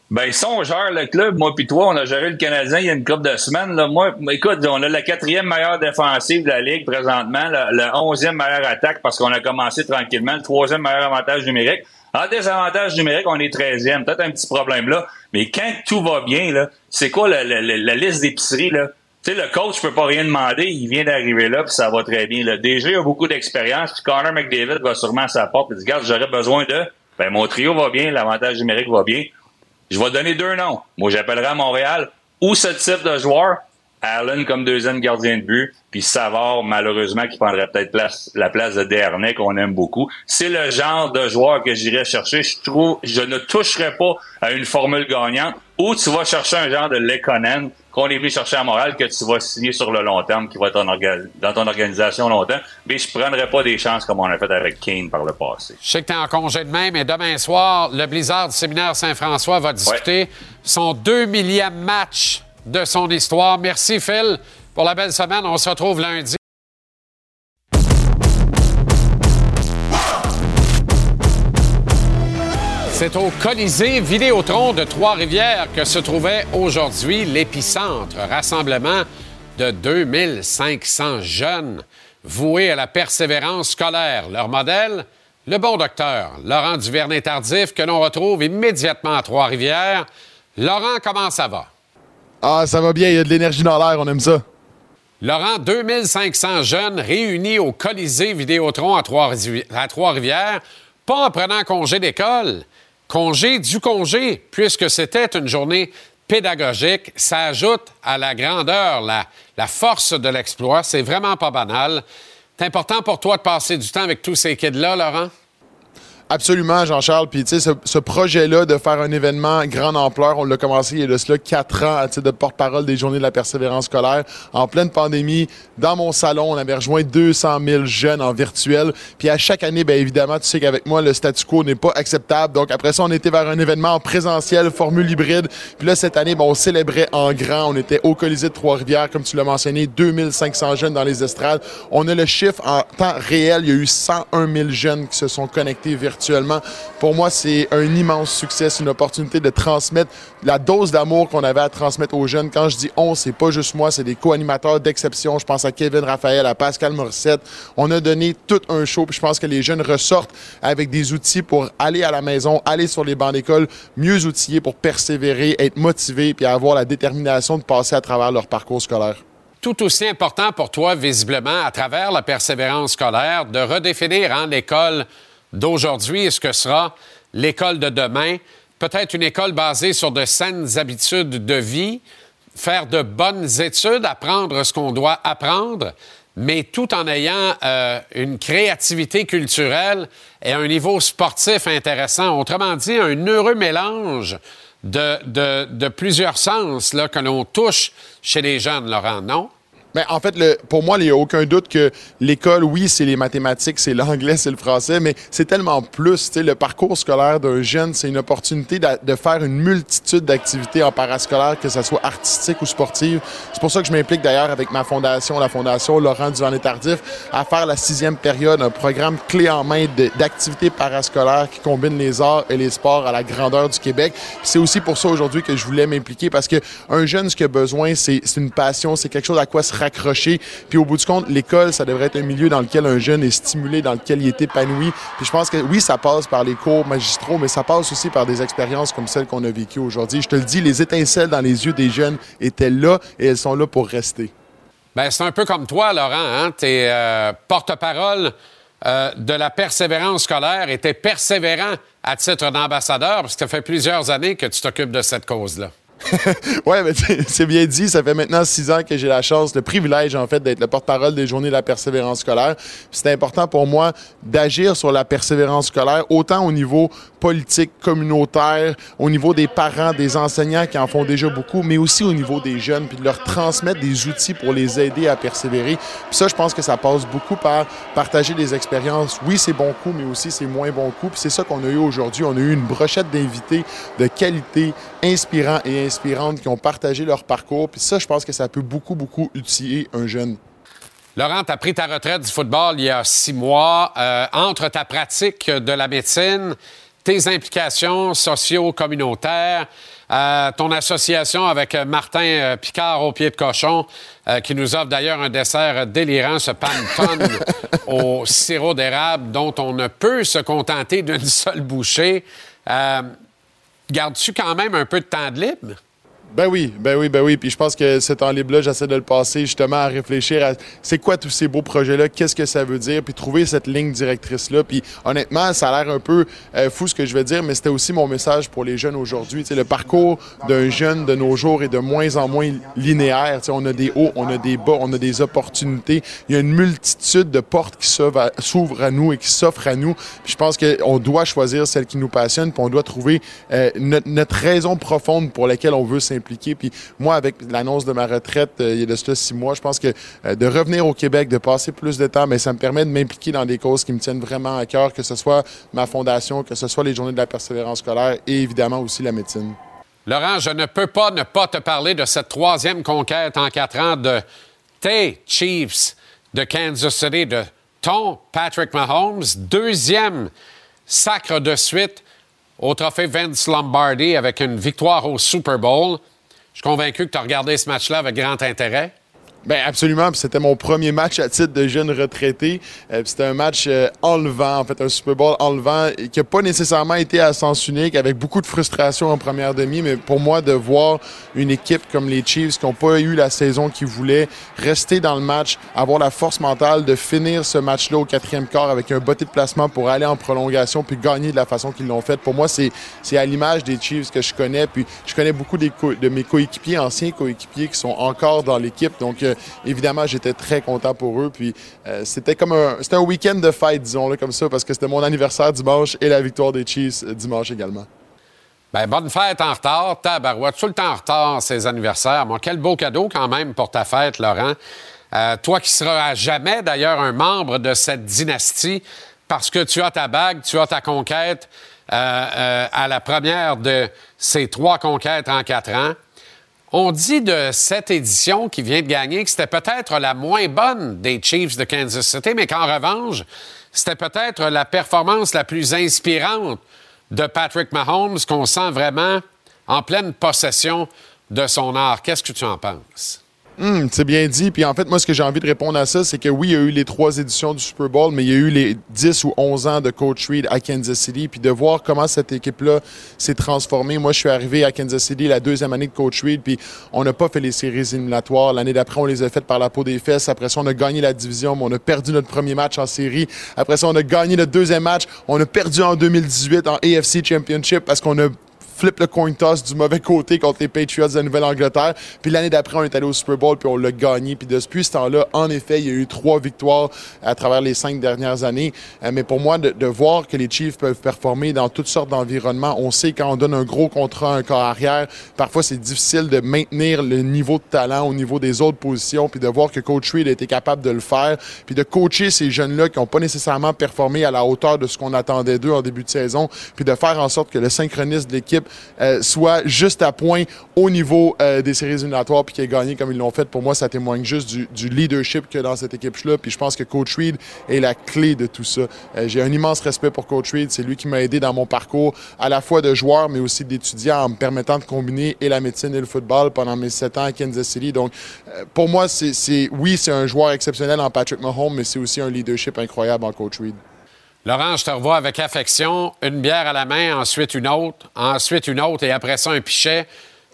Ben, ça, on gère le club. Moi puis toi, on a géré le Canadien il y a une couple de semaines. Là. Moi, écoute, on a la quatrième meilleure défensive de la Ligue présentement, le, onzième meilleure attaque parce qu'on a commencé tranquillement, le troisième meilleur avantage numérique. En désavantage numérique, on est treizième. Peut-être un petit problème là. Mais quand tout va bien, là, c'est quoi la, la- la- la liste d'épicerie, là? Tu sais, le coach peut pas rien demander, il vient d'arriver là, puis ça va très bien. Le DG a beaucoup d'expérience, puis Connor McDavid va sûrement à sa porte et dit, regarde, j'aurais besoin de... Ben, mon trio va bien, l'avantage numérique va bien. Je vais donner deux noms. Moi, j'appellerai à Montréal ou ce type de joueur, Allen comme deuxième gardien de but, puis Savard, malheureusement, qui prendrait peut-être la place de Dernay, qu'on aime beaucoup. C'est le genre de joueur que j'irais chercher. Je trouve, je ne toucherai pas à une formule gagnante, ou tu vas chercher un genre de Lekonen, qu'on est venu chercher à Montréal, que tu vas signer sur le long terme, qui va être dans ton organisation longtemps. Mais je prendrais pas des chances comme on a fait avec Kane par le passé. Je sais que tu es en congé de même, mais demain soir, le Blizzard du séminaire Saint-François va disputer son deux millième match de son histoire. Merci, Phil, pour la belle semaine. On se retrouve lundi. C'est au Colisée Vidéotron de Trois-Rivières que se trouvait aujourd'hui l'épicentre, rassemblement de 2500 jeunes voués à la persévérance scolaire. Leur modèle, le bon docteur, Laurent Duvernay-Tardif, que l'on retrouve immédiatement à Trois-Rivières. Laurent, comment ça va? Ah, ça va bien, il y a de l'énergie dans l'air, on aime ça. Laurent, 2500 jeunes réunis au Colisée Vidéotron à Trois- à Trois-Rivières, pas en prenant congé d'école, congé du congé, puisque c'était une journée pédagogique. Ça ajoute à la grandeur, la, force de l'exploit. C'est vraiment pas banal. C'est important pour toi de passer du temps avec tous ces kids-là, Laurent? Absolument, Jean-Charles. Puis, tu sais, ce, ce projet-là de faire un événement grande ampleur, on l'a commencé il y a de cela quatre ans à titre de porte-parole des Journées de la persévérance scolaire. En pleine pandémie, dans mon salon, on avait rejoint 200 000 jeunes en virtuel. Puis, à chaque année, bien évidemment, tu sais qu'avec moi, le statu quo n'est pas acceptable. Donc, après ça, on était vers un événement en présentiel, formule hybride. Puis là, cette année, ben, on célébrait en grand. On était au Colisée de Trois-Rivières, comme tu l'as mentionné, 2500 jeunes dans les estrades. On a le chiffre en temps réel. Il y a eu 101 000 jeunes qui se sont connectés virtuellement. Pour moi, c'est un immense succès. Une opportunité de transmettre la dose d'amour qu'on avait à transmettre aux jeunes. Quand je dis on, c'est pas juste moi, c'est des co-animateurs d'exception. Je pense à Kevin Raphaël, à Pascal Morissette. On a donné tout un show. Je pense que les jeunes ressortent avec des outils pour aller à la maison, aller sur les bancs d'école, mieux outillés pour persévérer, être motivés, puis avoir la détermination de passer à travers leur parcours scolaire tout aussi important pour toi, visiblement, à travers la persévérance scolaire, de redéfinir hein, l'école d'aujourd'hui et ce que sera l'école de demain. Peut-être une école basée sur de saines habitudes de vie, faire de bonnes études, apprendre ce qu'on doit apprendre, mais tout en ayant euh, une créativité culturelle et un niveau sportif intéressant. Autrement dit, un heureux mélange de, de, plusieurs sens là, que l'on touche chez les jeunes, Laurent, non? Mais en fait, pour moi, il n'y a aucun doute que l'école, oui, c'est les mathématiques, c'est l'anglais, c'est le français, mais c'est tellement plus. Le parcours scolaire d'un jeune, c'est une opportunité de, faire une multitude d'activités en parascolaire, que ce soit artistique ou sportive. C'est pour ça que je m'implique d'ailleurs avec ma fondation, la fondation Laurent Duvernay-Tardif, à faire la sixième période, un programme clé en main d'activités parascolaires qui combinent les arts et les sports à la grandeur du Québec. C'est aussi pour ça aujourd'hui que je voulais m'impliquer parce que un jeune, ce qu'il a besoin, c'est une passion, c'est quelque chose à quoi se Puis au bout du compte, l'école, ça devrait être un milieu dans lequel un jeune est stimulé, dans lequel il est épanoui. Puis je pense que oui, ça passe par les cours magistraux, mais ça passe aussi par des expériences comme celles qu'on a vécues aujourd'hui. Je te le dis, les étincelles dans les yeux des jeunes étaient là et elles sont là pour rester. Ben, c'est un peu comme toi, Laurent. Hein? Tu es porte-parole euh, de la persévérance scolaire et tu es persévérant à titre d'ambassadeur parce que ça fait plusieurs années que tu t'occupes de cette cause-là. (laughs) ouais, mais c'est- bien dit. Ça fait maintenant six ans que j'ai la chance, le privilège, en fait, d'être le porte-parole des Journées de la persévérance scolaire. C'est important pour moi d'agir sur la persévérance scolaire, autant au niveau politique, communautaire, au niveau des parents, des enseignants qui en font déjà beaucoup, mais aussi au niveau des jeunes, puis de leur transmettre des outils pour les aider à persévérer. Puis ça, je pense que ça passe beaucoup par partager des expériences. Oui, c'est bon coup, mais aussi c'est moins bon coup. Puis c'est ça qu'on a eu aujourd'hui. On a eu une brochette d'invités de qualité, inspirants et inspirantes qui ont partagé leur parcours. Puis ça, je pense que ça peut beaucoup, beaucoup utiliser un jeune. Laurent, tu as pris ta retraite du football il y a six mois. Euh, entre ta pratique de la médecine, tes implications socio-communautaires, euh, ton association avec Martin euh, Picard au pied de cochon, euh, qui nous offre d'ailleurs un dessert délirant, ce panton (laughs) au sirop d'érable dont on ne peut se contenter d'une seule bouchée. Euh, Gardes-tu quand même un peu de temps de libre? Ben oui, ben oui, ben oui. Puis je pense que ce temps libre-là, j'essaie de le passer justement à réfléchir à c'est quoi tous ces beaux projets-là, qu'est-ce que ça veut dire, puis trouver cette ligne directrice-là. Puis honnêtement, ça a l'air un peu euh, fou ce que je vais dire, mais c'était aussi mon message pour les jeunes aujourd'hui. Tu sais, le parcours d'un jeune de nos jours est de moins en moins linéaire. Tu sais, on a des hauts, on a des bas, on a des opportunités. Il y a une multitude de portes qui s'ouvrent à- nous et qui s'offrent à nous. Puis je pense qu'on doit choisir celle qui nous passionne, puis on doit trouver euh, notre, notre raison profonde pour laquelle on veut s'impliquer. Puis moi, avec l'annonce de ma retraite euh, il y a de cela six mois, je pense que euh, de revenir au Québec, de passer plus de temps, mais ça me permet de m'impliquer dans des causes qui me tiennent vraiment à cœur, que ce soit ma fondation, que ce soit les journées de la persévérance scolaire et évidemment aussi la médecine. Laurent, je ne peux pas ne pas te parler de cette troisième conquête en quatre ans de tes Chiefs de Kansas City, de ton Patrick Mahomes, deuxième sacre de suite au trophée Vince Lombardi avec une victoire au Super Bowl. Je suis convaincu que tu as regardé ce match-là avec grand intérêt. Ben absolument. C'était mon premier match à titre de jeune retraité. Euh, C'était un match euh, enlevant, en fait, un Super Bowl enlevant, qui n'a pas nécessairement été à sens unique, avec beaucoup de frustration en première demi. Mais pour moi, de voir une équipe comme les Chiefs, qui n'ont pas eu la saison qu'ils voulaient, rester dans le match, avoir la force mentale de finir ce match-là au quatrième quart avec un botté de placement pour aller en prolongation puis gagner de la façon qu'ils l'ont fait. Pour moi, c'est à l'image des Chiefs que je connais. Puis je connais beaucoup des de mes coéquipiers, anciens coéquipiers qui sont encore dans l'équipe. Donc, euh, évidemment, j'étais très content pour eux. Puis euh, c'était comme un, un week-end de fête, disons-le comme ça, parce que c'était mon anniversaire dimanche et la victoire des Chiefs euh, dimanche également. Ben, bonne fête en retard. Tabarouette, tout le temps en retard, ces anniversaires. Quel beau cadeau quand même pour ta fête, Laurent. Euh, toi qui seras à jamais, d'ailleurs, un membre de cette dynastie, parce que tu as ta bague, tu as ta conquête à la première de ces trois conquêtes en quatre ans. On dit de cette édition qui vient de gagner que c'était peut-être la moins bonne des Chiefs de Kansas City, mais qu'en revanche, c'était peut-être la performance la plus inspirante de Patrick Mahomes qu'on sent vraiment en pleine possession de son art. Qu'est-ce que tu en penses? Hum, c'est bien dit. Puis en fait, moi, ce que j'ai envie de répondre à ça, c'est que oui, il y a eu les trois éditions du Super Bowl, mais il y a eu les 10 ou 11 ans de Coach Reed à Kansas City. Puis de voir comment cette équipe-là s'est transformée. Moi, je suis arrivé à Kansas City la deuxième année de Coach Reed, puis on n'a pas fait les séries éliminatoires. L'année d'après, on les a faites par la peau des fesses. Après ça, on a gagné la division, mais on a perdu notre premier match en série. Après ça, on a gagné notre deuxième match. On a perdu en 2018 en AFC Championship parce qu'on a flip le coin toss du mauvais côté contre les Patriots de la Nouvelle-Angleterre. Puis l'année d'après, on est allé au Super Bowl puis on l'a gagné. Puis depuis ce temps-là, en effet, il y a eu trois victoires à travers les cinq dernières années. Euh, mais pour moi, de, de voir que les Chiefs peuvent performer dans toutes sortes d'environnements, on sait quand on donne un gros contrat à un corps arrière, parfois c'est difficile de maintenir le niveau de talent au niveau des autres positions. Puis de voir que Coach Reed a été capable de le faire. Puis de coacher ces jeunes-là qui n'ont pas nécessairement performé à la hauteur de ce qu'on attendait d'eux en début de saison. Puis de faire en sorte que le synchronisme de l'équipe euh, soit juste à point au niveau euh, des séries éliminatoires puis qu'il ait gagné comme ils l'ont fait. Pour moi, ça témoigne juste du, du leadership a dans cette équipe-là. Puis je pense que Coach Reed est la clé de tout ça. Euh, J'ai un immense respect pour Coach Reed. C'est lui qui m'a aidé dans mon parcours à la fois de joueur, mais aussi d'étudiant en me permettant de combiner et la médecine et le football pendant mes sept ans à Kansas City. Donc, pour moi, c'est- oui, c'est un joueur exceptionnel en Patrick Mahomes, mais c'est aussi un leadership incroyable en Coach Reed. Laurent, je te revois avec affection. Une bière à la main, ensuite une autre, ensuite une autre, et après ça, un pichet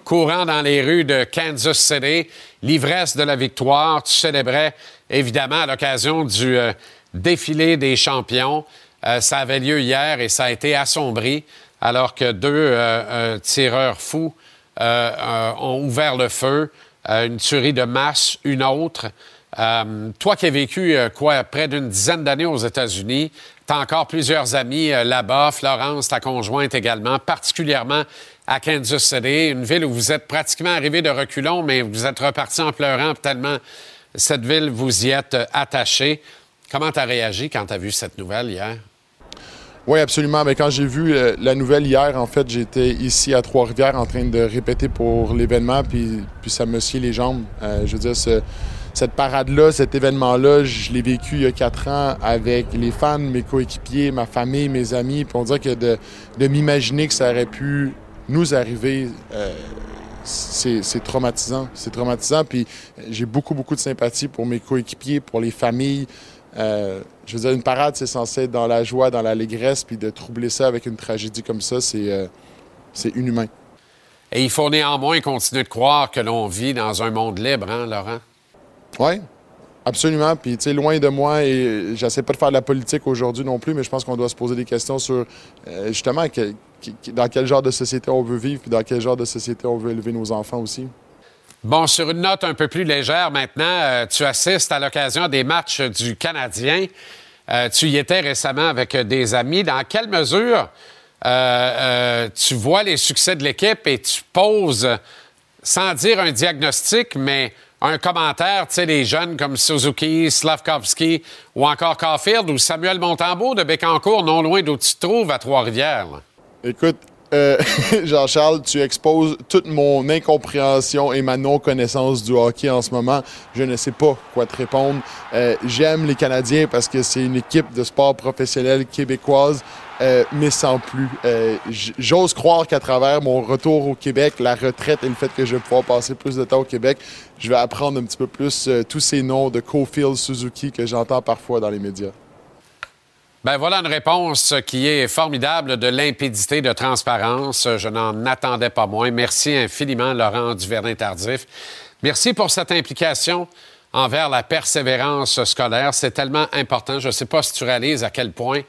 courant dans les rues de Kansas City. L'ivresse de la victoire. Tu célébrais, évidemment, à l'occasion du euh, défilé des champions. Euh, ça avait lieu hier et ça a été assombri alors que deux euh, tireurs fous ont ouvert le feu. Une tuerie de masse, une autre. Toi qui as vécu quoi, près d'une dizaine d'années aux États-Unis, encore plusieurs amis euh, là-bas, Florence, ta conjointe également, particulièrement à Kansas City, une ville où vous êtes pratiquement arrivé de reculons, mais vous êtes reparti en pleurant tellement cette ville, vous y êtes euh, attaché. Comment tu as réagi quand tu as vu cette nouvelle hier? Oui, absolument. Mais quand j'ai vu euh, la nouvelle hier, en fait, j'étais ici à Trois-Rivières en train de répéter pour l'événement, puis, ça me sciait les jambes. Je veux dire, cette parade-là, cet événement-là, je l'ai vécu il y a quatre ans avec les fans, mes coéquipiers, ma famille, mes amis. Puis on dirait que de, m'imaginer que ça aurait pu nous arriver, euh, c'est traumatisant. C'est traumatisant. Puis j'ai beaucoup, beaucoup de sympathie pour mes coéquipiers, pour les familles. Euh, je veux dire, une parade, c'est censé être dans la joie, dans l'allégresse, puis de troubler ça avec une tragédie comme ça, c'est euh, inhumain. Et il faut néanmoins continuer de croire que l'on vit dans un monde libre, hein, Laurent? Oui, absolument. Puis, tu sais, loin de moi, et j'essaie pas de faire de la politique aujourd'hui non plus, mais je pense qu'on doit se poser des questions sur, euh, justement, dans quel genre de société on veut vivre, puis dans quel genre de société on veut élever nos enfants aussi. Bon, sur une note un peu plus légère maintenant, euh, tu assistes à l'occasion des matchs du Canadien. Euh, tu y étais récemment avec des amis. Dans quelle mesure tu vois les succès de l'équipe et tu poses, sans dire un diagnostic, mais un commentaire, tu sais, les jeunes comme Suzuki, Slavkovski ou encore Caulfield ou Samuel Montembeau de Bécancourt, non loin d'où tu te trouves à Trois-Rivières. Écoute, euh, (laughs) Jean-Charles, tu exposes toute mon incompréhension et ma non-connaissance du hockey en ce moment. Je ne sais pas quoi te répondre. Euh, J'aime les Canadiens parce que c'est une équipe de sport professionnel québécoise, euh, mais sans plus. Euh, J'ose croire qu'à travers mon retour au Québec, la retraite et le fait que je vais pouvoir passer plus de temps au Québec, je vais apprendre un petit peu plus euh, tous ces noms de Cofield, Suzuki que j'entends parfois dans les médias. Ben voilà une réponse qui est formidable de limpidité, de transparence. Je n'en attendais pas moins. Merci infiniment, Laurent Duvernay-Tardif. Merci pour cette implication envers la persévérance scolaire. C'est tellement important. Je ne sais pas si tu réalises à quel point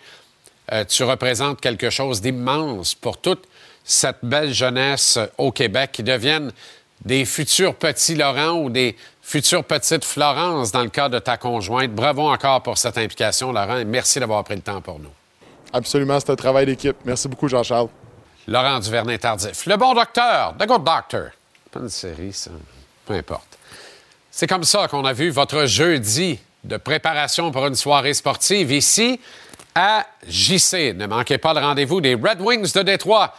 euh, tu représentes quelque chose d'immense pour toute cette belle jeunesse au Québec qui deviennent des futurs petits Laurent ou des futures petites Florence dans le cas de ta conjointe. Bravo encore pour cette implication, Laurent, et merci d'avoir pris le temps pour nous. Absolument, c'est un travail d'équipe. Merci beaucoup, Jean-Charles. Laurent Duvernay-Tardif. Le bon docteur, The Good Doctor. Pas une série, ça. Peu importe. C'est comme ça qu'on a vu votre jeudi de préparation pour une soirée sportive ici à JC. Ne manquez pas le rendez-vous des Red Wings de Détroit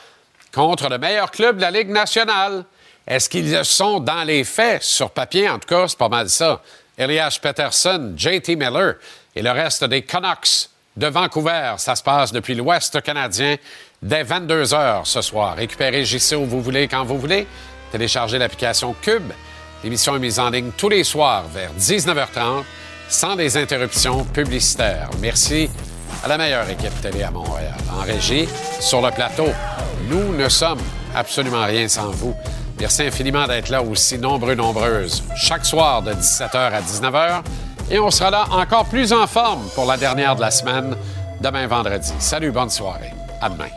contre le meilleur club de la Ligue nationale. Est-ce qu'ils sont dans les faits, sur papier en tout cas, c'est pas mal ça. Elias Peterson, JT Miller et le reste des Canucks de Vancouver. Ça se passe depuis l'Ouest canadien dès 22 heures ce soir. Récupérez JC où vous voulez, quand vous voulez. Téléchargez l'application Cube. L'émission est mise en ligne tous les soirs vers 19h30 sans des interruptions publicitaires. Merci à la meilleure équipe télé à Montréal. En régie, sur le plateau, nous ne sommes absolument rien sans vous. Merci infiniment d'être là aussi nombreux, nombreuses, chaque soir de 17h à 19h. Et on sera là encore plus en forme pour la dernière de la semaine, demain vendredi. Salut, bonne soirée. À demain.